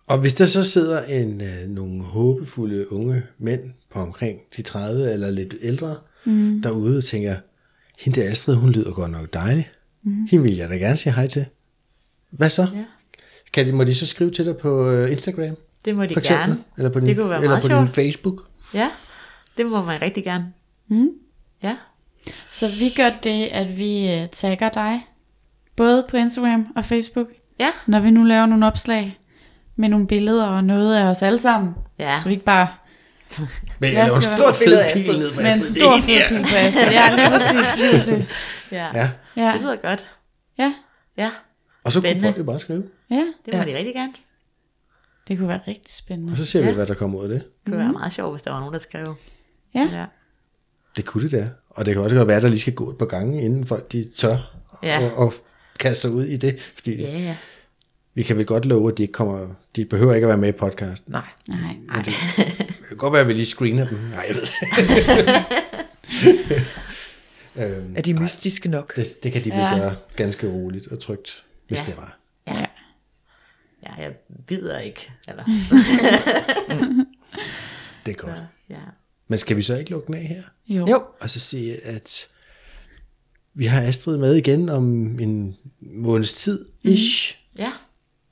Og hvis der så sidder en, øh, nogle håbefulde unge mænd på omkring de 30 eller lidt ældre mm. derude og tænker, hende der Astrid, hun lyder godt nok dejlig. Mm. Hende vil jeg da gerne sige hej til. Hvad så? Ja. Kan de, må de så skrive til dig på øh, Instagram? Det må de for eksempel? gerne. Eller på din, det kunne være eller meget på din sjovt. Facebook? Ja, det må man rigtig gerne. Mm. Ja. Så vi gør det, at vi øh, tagger dig, både på Instagram og Facebook, Ja, når vi nu laver nogle opslag. med nogle billeder og noget af os alle sammen. Ja. Så vi ikke bare Men jeg laver en stor fed pil ned på en Astrid. stor Det er fed pil på Astrid. Ja, lige præcis, lige præcis. Ja. Ja, Ja, Det lyder godt. ja, Ja, og så kunne Spændende. folk jo bare skrive. ja. det må Ja. de rigtig gerne. Det kunne være rigtig spændende. Og så ser vi, Ja. hvad der kommer ud af det. Det kunne være meget sjovt, hvis der var nogen, der skrev. Ja. Ja. Det kunne det da. Og det kan også godt være, at der lige skal gå et par gange, inden folk de tør Ja. og, og kaste sig ud i det. Fordi Ja, ja. vi kan vel godt love, at de ikke kommer, de behøver ikke at være med i podcasten. Nej. Nej. Det kan godt være, at vi lige screener dem. Nej, jeg ved det. øhm, Er de mystiske nok? det, det kan de vel Ja. gøre ganske roligt og trygt, hvis Ja. det var. Ja. Ja, jeg bider ikke. Eller, Det er godt. ja. Men skal vi så ikke lukke den af her? Jo. Jo. Og så sige, at vi har Astrid med igen om en måneds tid, ish. ja.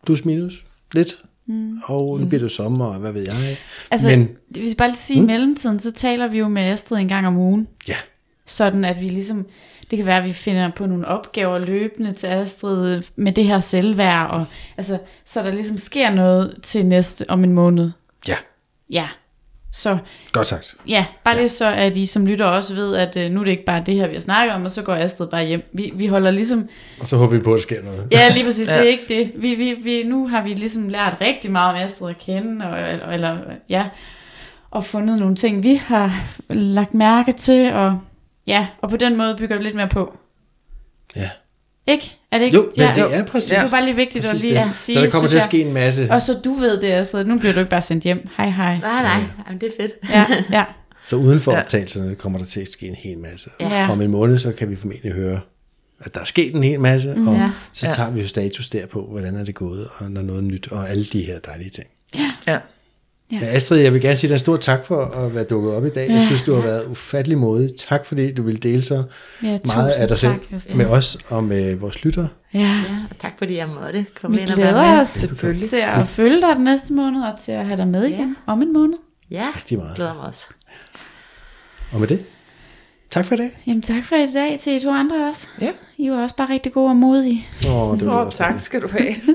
Plus minus. Lidt. Mm. Og nu bliver det sommer, og hvad ved jeg. Altså, Men, Men, hvis jeg bare lige sige, mm. i mellemtiden, så taler vi jo med Astrid en gang om ugen. ja, Sådan at vi ligesom, det kan være, at vi finder på nogle opgaver løbende til Astrid med det her selvværd, og altså, så der ligesom sker noget til næste om en måned. ja, Ja, så godt sagt. ja, bare ja. det så, at I som lytter også ved, at øh, nu er det ikke bare det her, vi har snakket om, og så går Astrid bare hjem. Vi, vi holder ligesom, Og så håber vi på, at der sker noget. ja lige præcis, ja. det er ikke det. Vi, vi, vi, nu har vi ligesom lært rigtig meget om Astrid at kende, og, og- eller ja, og fundet nogle ting, vi har lagt mærke til, og ja, og på den måde bygger vi lidt mere på. Ja. Ikke? Er det ikke? Jo, men det er præcis. Det var bare lige vigtigt at præcis lige det. at sige, Så der kommer til at ske en masse. Og så du ved det, altså, nu bliver du ikke bare sendt hjem. Hej, hej. Nej, nej. Jamen, det er fedt. Ja, ja. Så uden for Ja. optagelserne kommer der til at ske en hel masse. Ja. Om en måned, så kan vi formentlig høre, at der er sket en hel masse, og Ja. så Ja. tager vi jo status der på, hvordan er det gået, og når noget nyt, og alle de her dejlige ting. Ja. Ja. Men Astrid, jeg vil gerne sige dig en stor tak for at være dukket op i dag. Jeg synes, du har været ufattelig modig. Tak fordi du ville dele så ja meget af dig selv tak, med os og med vores lyttere. Ja. Ja, og tak fordi jeg måtte komme Vi ind og være glæder med. os selvfølgelig til at følge dig den næste måned, og til at have dig med igen om en måned. Ja, Rigtig meget. glæder mig også. Og med det, tak for i dag. Jamen tak for i dag til I to andre også. Ja. I var også bare rigtig gode og modige. Åh, det var oh, tak skal du have.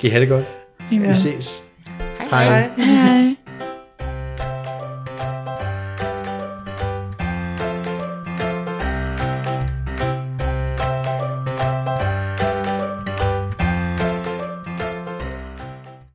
Kan I have det godt? Ja. Vi ses. Hej, Hej. Hej.